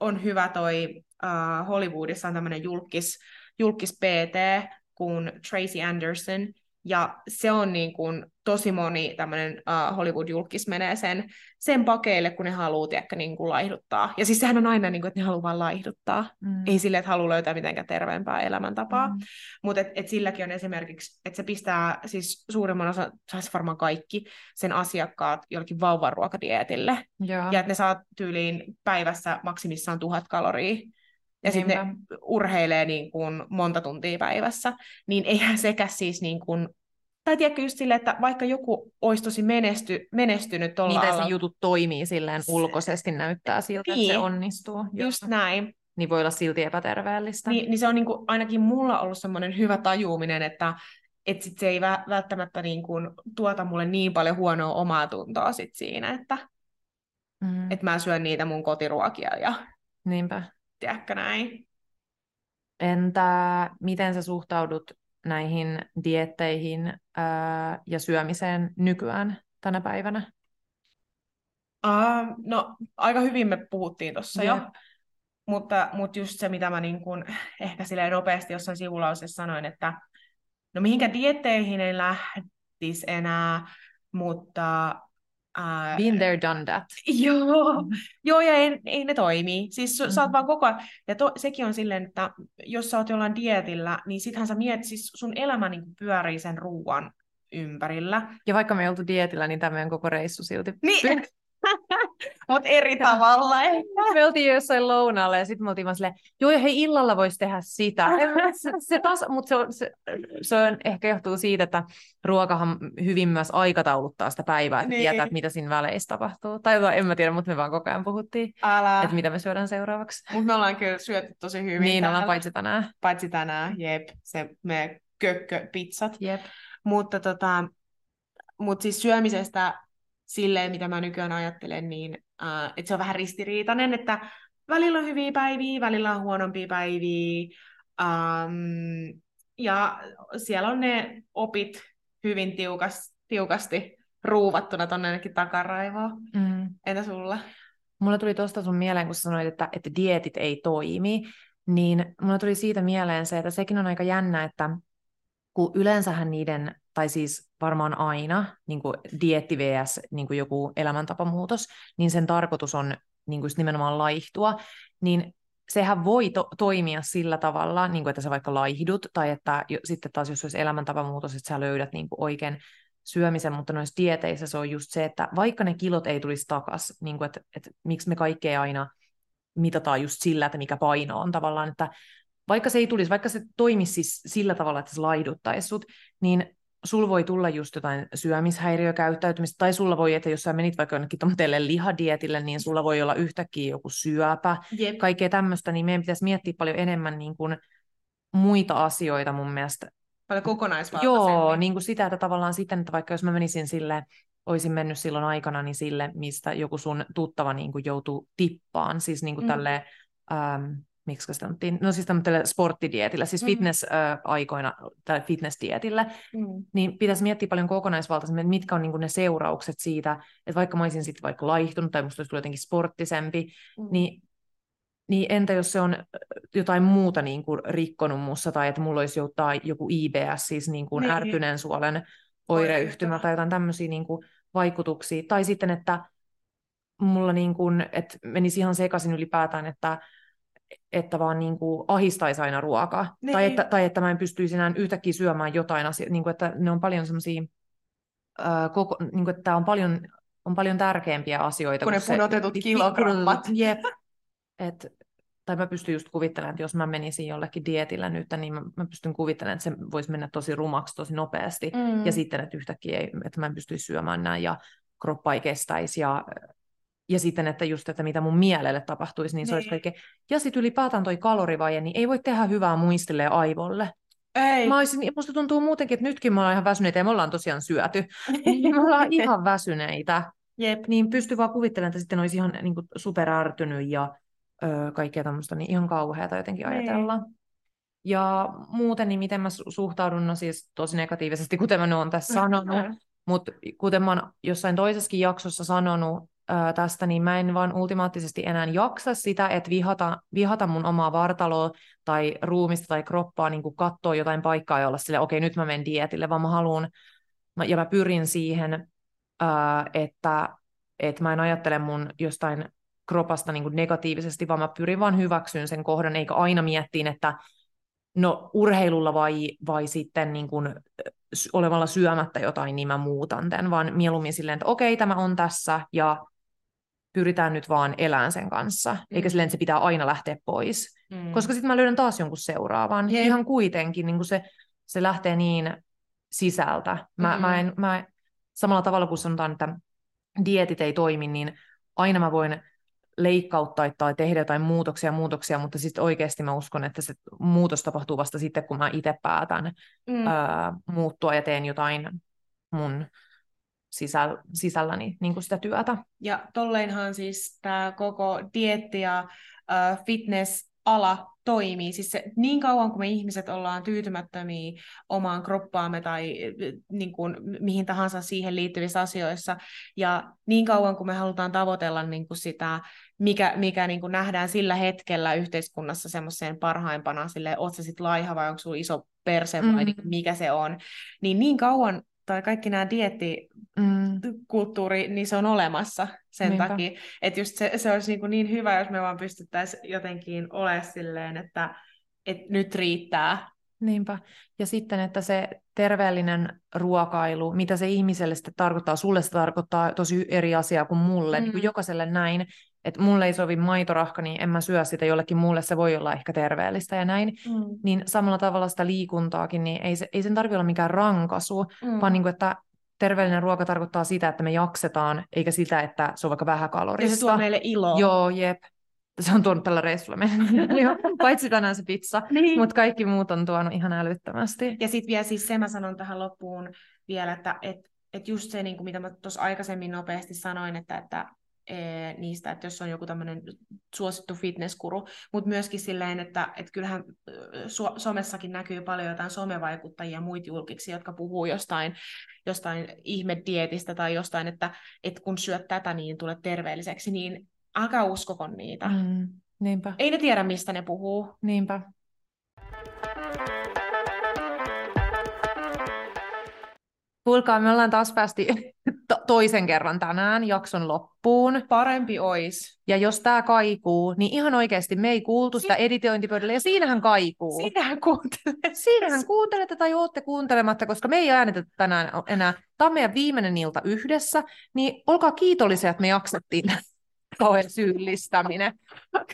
Speaker 4: on hyvä toi uh, Hollywoodissa on tämmöinen julkis, julkis PT kuin Tracy Anderson, ja se on niin kuin, tosi moni tämmöinen uh, Hollywood-julkis menee sen, sen pakeille, kun ne haluaa tiedäkö, niin kuin laihduttaa. Ja siis sehän on aina, niin kuin, että ne haluaa vaan laihduttaa.
Speaker 3: Mm.
Speaker 4: Ei sille, että haluaa löytää mitenkään terveempää elämäntapaa.
Speaker 3: Mm.
Speaker 4: Mutta et, et silläkin on esimerkiksi, että se pistää siis suurimman osa, saisi varmaan kaikki sen asiakkaat jollekin vauvanruokadietille.
Speaker 3: Joo.
Speaker 4: Ja että ne saa tyyliin päivässä maksimissaan tuhat kaloria. Ja sitten ne urheilee niin kuin monta tuntia päivässä. Niin eihän sekä siis niin kuin, tai tiedätkö just silleen, että vaikka joku olisi tosi menesty, menestynyt tuolla alalla,
Speaker 3: se jutut toimii silleen
Speaker 4: Se-
Speaker 3: ulkoisesti, näyttää siltä, että
Speaker 4: Niin.
Speaker 3: se onnistuu.
Speaker 4: just
Speaker 3: Joo.
Speaker 4: näin,
Speaker 3: Niin voi olla silti epäterveellistä.
Speaker 4: niin, niin se on niin kuin, ainakin mulla ollut semmoinen hyvä tajuuminen, että et sit se ei vä- välttämättä niin kuin, tuota mulle niin paljon huonoa omaa tuntoa sit siinä, että
Speaker 3: Mm.
Speaker 4: et mä syön niitä mun kotiruokia ja
Speaker 3: Niinpä.
Speaker 4: Tiedätkö näin.
Speaker 3: Entä miten sä suhtaudut näihin dietteihin ää, ja syömiseen nykyään tänä päivänä?
Speaker 4: Uh, no, aika hyvin me puhuttiin tuossa jo. Mutta, mutta just se, mitä mä niin kun, ehkä silleen nopeasti jossain sivulauseessa sanoin, että no mihinkä dietteihin ei lähtisi enää, mutta
Speaker 3: Uh, Been there, done that.
Speaker 4: Joo, joo ja ei, ei ne toimi. Siis mm. sä oot mm. vaan koko ajan, ja to, sekin on silleen, että jos sä oot jollain dietillä, niin sittenhän sä mietit, siis sun elämä niin pyörii sen ruuan ympärillä.
Speaker 3: Ja vaikka me ei oltu dietillä, niin tämä on koko reissu silti.
Speaker 4: Niin, Mutta eri tavalla.
Speaker 3: Me oltiin jossain lounaalla ja sitten me oltiin vaan silleen, joo hei illalla voisi tehdä sitä. se, se taas, mutta se, on, se, se on, ehkä johtuu siitä, että ruokahan hyvin myös aikatauluttaa sitä päivää, että niin. tietää, että mitä siinä väleissä tapahtuu. Tai jotain, en mä tiedä, mutta me vaan koko ajan puhuttiin, Älä. että mitä me syödään seuraavaksi.
Speaker 4: Mutta me ollaan kyllä syöty tosi hyvin
Speaker 3: Niin, täällä. ollaan paitsi tänään.
Speaker 4: Paitsi tänään, jep. Se me kökköpizzat.
Speaker 3: Jep.
Speaker 4: Mutta tota, mut siis syömisestä silleen, mitä mä nykyään ajattelen, niin uh, että se on vähän ristiriitainen, että välillä on hyviä päiviä, välillä on huonompia päiviä, um, ja siellä on ne opit hyvin tiukas, tiukasti ruuvattuna tuonne ainakin takaraivoon. Mm. Entä sulla?
Speaker 3: Mulla tuli tuosta sun mieleen, kun sä sanoit, että, että dietit ei toimi, niin mulla tuli siitä mieleen se, että sekin on aika jännä, että kun yleensähän niiden, tai siis varmaan aina, niin kuin dietti vs. Niin kuin joku elämäntapamuutos, niin sen tarkoitus on niin kuin nimenomaan laihtua, niin sehän voi to- toimia sillä tavalla, niin kuin että sä vaikka laihdut, tai että jo, sitten taas jos olisi elämäntapamuutos, että sä löydät niin kuin oikein syömisen, mutta noissa dieteissä se on just se, että vaikka ne kilot ei tulisi takaisin, niin että, että miksi me kaikkea aina mitataan just sillä, että mikä paino on tavallaan, että vaikka se ei tulisi, vaikka se toimisi siis sillä tavalla, että se laiduttaisi sut, niin sul voi tulla just jotain syömishäiriökäyttäytymistä, tai sulla voi, että jos sä menit vaikka jonnekin tuommoiselle lihadietille, niin sulla voi olla yhtäkkiä joku syöpä, Jep. kaikkea tämmöistä, niin meidän pitäisi miettiä paljon enemmän niin kuin muita asioita mun mielestä.
Speaker 4: Paljon kokonaisvaltaisemmin.
Speaker 3: Joo, niin kuin sitä, että tavallaan sitten, että vaikka jos mä menisin sille, olisin mennyt silloin aikana niin sille, mistä joku sun tuttava niin kuin joutuu tippaan, siis niin kuin mm. tälleen, ähm, miksi sitä sanottiin, no siis tämmöisellä sporttidietillä, siis mm. fitness-aikoina tai fitnessdietillä, mm. niin pitäisi miettiä paljon kokonaisvaltaisemmin, että mitkä on niin ne seuraukset siitä, että vaikka mä olisin sitten vaikka laihtunut tai musta olisi tullut jotenkin sporttisempi, mm. niin niin entä jos se on jotain muuta niin kuin rikkonut mussa, tai että mulla olisi jotain, joku IBS, siis niin kuin niin. ärtyneen suolen oireyhtymä tai jotain tämmöisiä niin kuin vaikutuksia. Tai sitten, että mulla niin kuin, että menisi ihan sekaisin ylipäätään, että että vaan niin kuin ahistaisi aina ruokaa. Niin. Tai, että, tai että mä en pystyisi enää yhtäkkiä syömään jotain asiaa. Niin kuin, että ne on paljon semmoisia, äh, koko, niin kuin, että tämä on paljon, on paljon tärkeämpiä asioita.
Speaker 4: Kun ne pudotetut se, kilogrammat.
Speaker 3: Jep. Et, tai mä pystyn just kuvittelemaan, että jos mä menisin jollekin dietillä nyt, niin mä, mä pystyn kuvittelemaan, että se voisi mennä tosi rumaksi tosi nopeasti. Mm. Ja sitten, että yhtäkkiä ei, että mä en pystyisi syömään näin ja kroppa ei kestäisi ja ja sitten, että just, että mitä mun mielelle tapahtuisi, niin, niin. se olisi niin. kaikkein. Ja sitten ylipäätään toi kalorivaje, niin ei voi tehdä hyvää muistille ja aivolle.
Speaker 4: Ei.
Speaker 3: Mä olisin, musta tuntuu muutenkin, että nytkin me ollaan ihan väsyneitä ja me ollaan tosiaan syöty. Niin me ollaan ihan väsyneitä.
Speaker 4: Jep.
Speaker 3: Niin pystyy vaan kuvittelemaan, että sitten olisi ihan niin kuin superärtynyt ja ö, kaikkea tämmöistä, niin ihan kauheata jotenkin niin. ajatella. Ja muuten, niin miten mä suhtaudun, no siis tosi negatiivisesti, kuten mä oon tässä sanonut, mutta kuten mä oon jossain toisessakin jaksossa sanonut, ää, tästä, niin mä en vaan ultimaattisesti enää jaksa sitä, että vihata, vihata mun omaa vartaloa tai ruumista tai kroppaa, niin kuin katsoa jotain paikkaa ja olla sille, okei, nyt mä menen dietille, vaan mä haluan, ja mä pyrin siihen, ää, että, että mä en ajattele mun jostain kropasta niin kuin negatiivisesti, vaan mä pyrin vaan hyväksyyn sen kohdan, eikä aina miettiin, että no urheilulla vai, vai sitten niin kuin olevalla syömättä jotain, niin mä muutan tämän, vaan mieluummin silleen, että okei, tämä on tässä, ja pyritään nyt vaan elämään sen kanssa, mm. eikä silleen, että se pitää aina lähteä pois. Mm. Koska sitten mä löydän taas jonkun seuraavan. Yeah. Ihan kuitenkin niin se, se lähtee niin sisältä. Mä, mm-hmm. mä en, mä, samalla tavalla kuin sanotaan, että dietit ei toimi, niin aina mä voin leikkauttaa tai tehdä jotain muutoksia muutoksia, mutta sitten oikeasti mä uskon, että se muutos tapahtuu vasta sitten, kun mä itse päätän mm. ää, muuttua ja teen jotain mun sisäl, sisälläni niin kuin sitä työtä.
Speaker 4: Ja tolleinhan siis tämä koko dietti ja äh, fitness-ala toimii. Siis se, niin kauan kuin me ihmiset ollaan tyytymättömiä omaan kroppaamme tai niin kuin, mihin tahansa siihen liittyvissä asioissa, ja niin kauan kuin me halutaan tavoitella niin kuin sitä mikä, mikä niin kuin nähdään sillä hetkellä yhteiskunnassa semmoiseen parhaimpana, sille oot sä sit laiha vai onko sulla iso perse vai mm. niin, mikä se on, niin niin kauan tai kaikki nämä dieettikulttuuri, mm. niin se on olemassa sen Niinpä. takia. Että just se, se olisi niin, kuin niin hyvä, jos me vaan pystyttäisiin jotenkin olemaan silleen, että, että nyt riittää.
Speaker 3: Niinpä. Ja sitten, että se terveellinen ruokailu, mitä se ihmiselle sitten tarkoittaa, sulle se tarkoittaa tosi eri asiaa kuin mulle, mm. niin kuin jokaiselle näin, että mulle ei sovi maitorahka, niin en mä syö sitä, jollekin muulle se voi olla ehkä terveellistä ja näin. Mm. Niin samalla tavalla sitä liikuntaakin, niin ei, se, ei sen tarvitse olla mikään rankasu, mm. vaan niin kuin, että terveellinen ruoka tarkoittaa sitä, että me jaksetaan, eikä sitä, että se on vaikka vähän kalorista.
Speaker 4: Ja se tuo meille iloa.
Speaker 3: Joo, jep. Se on tuonut tällä reissulla meidän, paitsi tänään se pizza, niin. mutta kaikki muut on tuonut ihan älyttömästi.
Speaker 4: Ja sitten vielä siis se mä sanon tähän loppuun vielä, että et, et just se, niin kuin mitä mä tuossa aikaisemmin nopeasti sanoin, että, että niistä, että jos on joku tämmöinen suosittu fitnesskuru, mutta myöskin silleen, että, että kyllähän so- somessakin näkyy paljon jotain somevaikuttajia ja muita julkiksi, jotka puhuu jostain, jostain ihmedietistä tai jostain, että, että kun syöt tätä, niin tulet terveelliseksi, niin älkää uskoko niitä. Mm,
Speaker 3: niinpä.
Speaker 4: Ei ne tiedä, mistä ne puhuu.
Speaker 3: Niinpä. Kuulkaa, me ollaan taas päästi to- toisen kerran tänään jakson loppuun.
Speaker 4: Parempi ois.
Speaker 3: Ja jos tämä kaikuu, niin ihan oikeasti me ei kuultu sitä si- editointipöydällä, ja siinähän kaikuu.
Speaker 4: Siinähän kuuntelette.
Speaker 3: Siinähän kuuntelette tai ootte kuuntelematta, koska me ei äänitetä tänään enää. Tämä on meidän viimeinen ilta yhdessä, niin olkaa kiitollisia, että me jaksettiin kauhean syyllistäminen.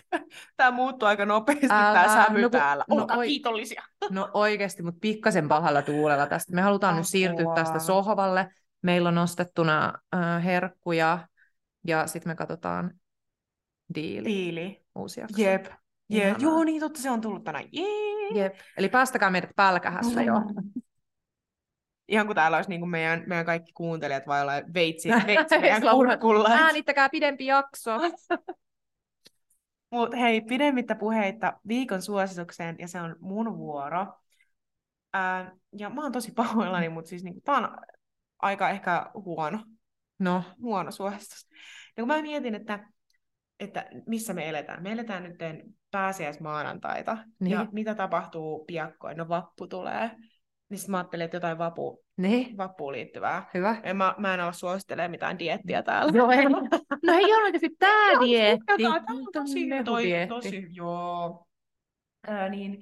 Speaker 4: Tämä muuttuu aika nopeasti, Älä, tämä sävy no, täällä. No, Olkaa kiitollisia.
Speaker 3: No oikeasti, mutta pikkasen pahalla tuulella tästä. Me halutaan Apua. nyt siirtyä tästä sohvalle. Meillä on nostettuna äh, herkkuja ja sitten me katsotaan diili.
Speaker 4: Diili.
Speaker 3: Uusi jakso.
Speaker 4: Jep. Jep. Joo, niin totta, se on tullut tänään. Jee.
Speaker 3: Jep. Eli päästäkää meidät pälkähässä jo.
Speaker 4: Ihan kuin täällä olisi niin kuin meidän, meidän kaikki kuuntelijat vai olla veitsi, veitsi meidän kurkulla.
Speaker 3: Äänittäkää pidempi jakso.
Speaker 4: Mutta hei, pidemmittä puheitta viikon suositukseen, ja se on mun vuoro. Ää, ja mä oon tosi pahoillani, mutta siis niin, tää on aika ehkä huono.
Speaker 3: No.
Speaker 4: Huono suositus. Ja kun mä mietin, että, että missä me eletään. Me eletään nyt pääsiäismaanantaita. Niin. Ja mitä tapahtuu piakkoin? No vappu tulee. Niin mä ajattelin, että jotain vapu,
Speaker 3: niin.
Speaker 4: vappuun liittyvää.
Speaker 3: Hyvä.
Speaker 4: En mä, mä en ala suosittelemaan mitään diettiä täällä.
Speaker 3: Joo, en. No ei ole tietysti tää dietti.
Speaker 4: Tämä on tosi, toi, tosi, joo. Ää, niin,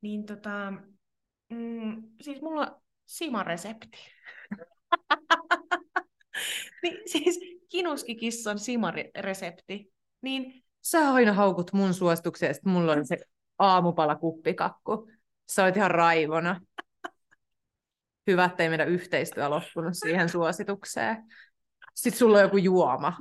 Speaker 4: niin tota, mm, siis mulla on simaresepti. niin, siis kinuskikissan simaresepti. Niin,
Speaker 3: Sä aina haukut mun suosituksia, että mulla on se aamupala kuppikakku. Sä olet ihan raivona hyvä, ettei meidän yhteistyö loppunut siihen suositukseen. Sitten sulla on joku juoma.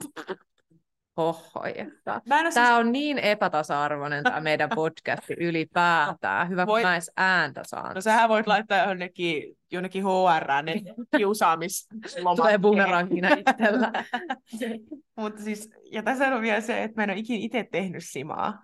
Speaker 3: Oho, että. Tämä siis... on niin epätasa-arvoinen tämä meidän podcasti ylipäätään. Hyvä, Voit... kun mä edes ääntä saan.
Speaker 4: No sähän voit laittaa jonnekin, jonnekin HR, niin kiusaamislomakkeeseen.
Speaker 3: Tulee bumerangina itsellä.
Speaker 4: Mutta siis, ja tässä on vielä se, että mä en ole ikinä itse tehnyt simaa.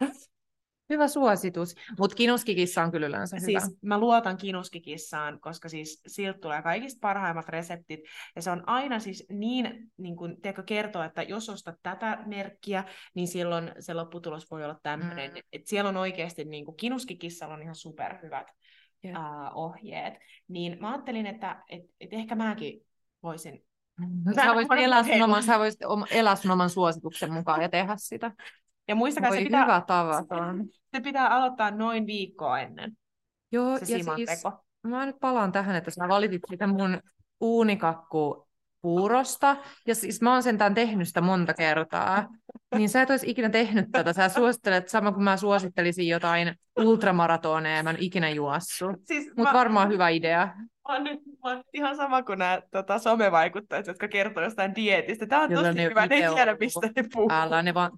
Speaker 3: Hyvä suositus, mutta kinuskikissa on kyllä yleensä
Speaker 4: siis hyvä. mä luotan kinuskikissaan, koska siis siltä tulee kaikista parhaimmat reseptit, ja se on aina siis niin, niin kuin, tiedätkö, kertoo, että jos ostat tätä merkkiä, niin silloin se lopputulos voi olla tämmöinen. Mm. Et siellä on oikeasti, niin kuin, kinuskikissalla on ihan superhyvät yeah. uh, ohjeet. Niin mä ajattelin, että et, et ehkä mäkin voisin
Speaker 3: Sä voisit elää sun, oman, sä voisit elää sun oman suosituksen mukaan ja tehdä sitä.
Speaker 4: Ja muistakaa,
Speaker 3: Voi
Speaker 4: se pitää,
Speaker 3: hyvä tavaton.
Speaker 4: se pitää aloittaa noin viikkoa ennen
Speaker 3: Joo,
Speaker 4: se
Speaker 3: ja siis, mä nyt palaan tähän, että sä valitit sitä mun uunikakku puurosta, ja siis mä oon sentään tehnyt sitä monta kertaa, niin sä et olisi ikinä tehnyt tätä. Sä suosittelet, sama kuin mä suosittelisin jotain ultramaratoneja, mä en ikinä juossut. Siis Mutta varmaan hyvä idea.
Speaker 4: Mä oon nyt mä oon ihan sama kuin nämä tota, somevaikuttajat, jotka kertoo jostain dietistä. Tämä on tosi hyvä, ne ei tiedä, mistä ne puhuu.
Speaker 3: Älä, ne vaan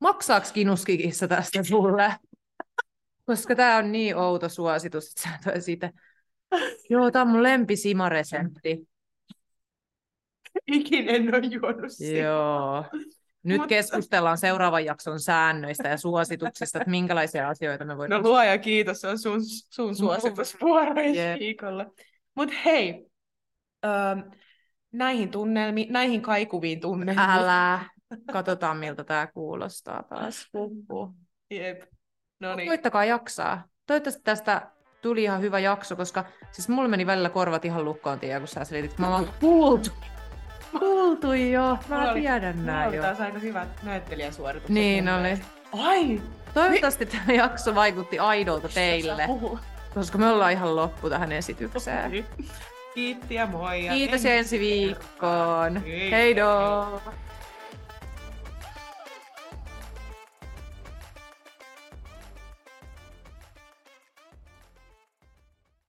Speaker 3: maksaako kinuskikissa tästä sulle? Koska tämä on niin outo suositus, että sä toi siitä. Joo, tämä on mun lempisimaresepti.
Speaker 4: Ikin en ole juonut sitä.
Speaker 3: Joo. Nyt Mutta... keskustellaan seuraavan jakson säännöistä ja suosituksista, että minkälaisia asioita me voidaan...
Speaker 4: No luoja kiitos, se on sun, sun suositusvuoro yeah. viikolla. Mutta hei, ähm, näihin tunnelmiin, näihin kaikuviin tunnelmiin.
Speaker 3: Älä. Katsotaan, miltä tämä kuulostaa taas. Huhhuh.
Speaker 4: Jep. No niin.
Speaker 3: Koittakaa jaksaa. Toivottavasti tästä tuli ihan hyvä jakso, koska siis mulla meni välillä korvat ihan lukkoon, tiedä, kun sä selitit. Mä vaan kuultu. Kuultu jo. Mä
Speaker 4: Mulla oli-
Speaker 3: tiedän
Speaker 4: Mulla
Speaker 3: nää
Speaker 4: oli
Speaker 3: jo.
Speaker 4: taas aika hyvät näyttelijäsuoritukset.
Speaker 3: Niin oli.
Speaker 4: Ai!
Speaker 3: Toivottavasti tämä jakso vaikutti aidolta teille, koska me ollaan ihan loppu tähän esitykseen.
Speaker 4: Kiitti ja moi.
Speaker 3: Kiitos
Speaker 4: ensi
Speaker 3: ensi viikkoon.
Speaker 4: Hei.
Speaker 3: Heidoo!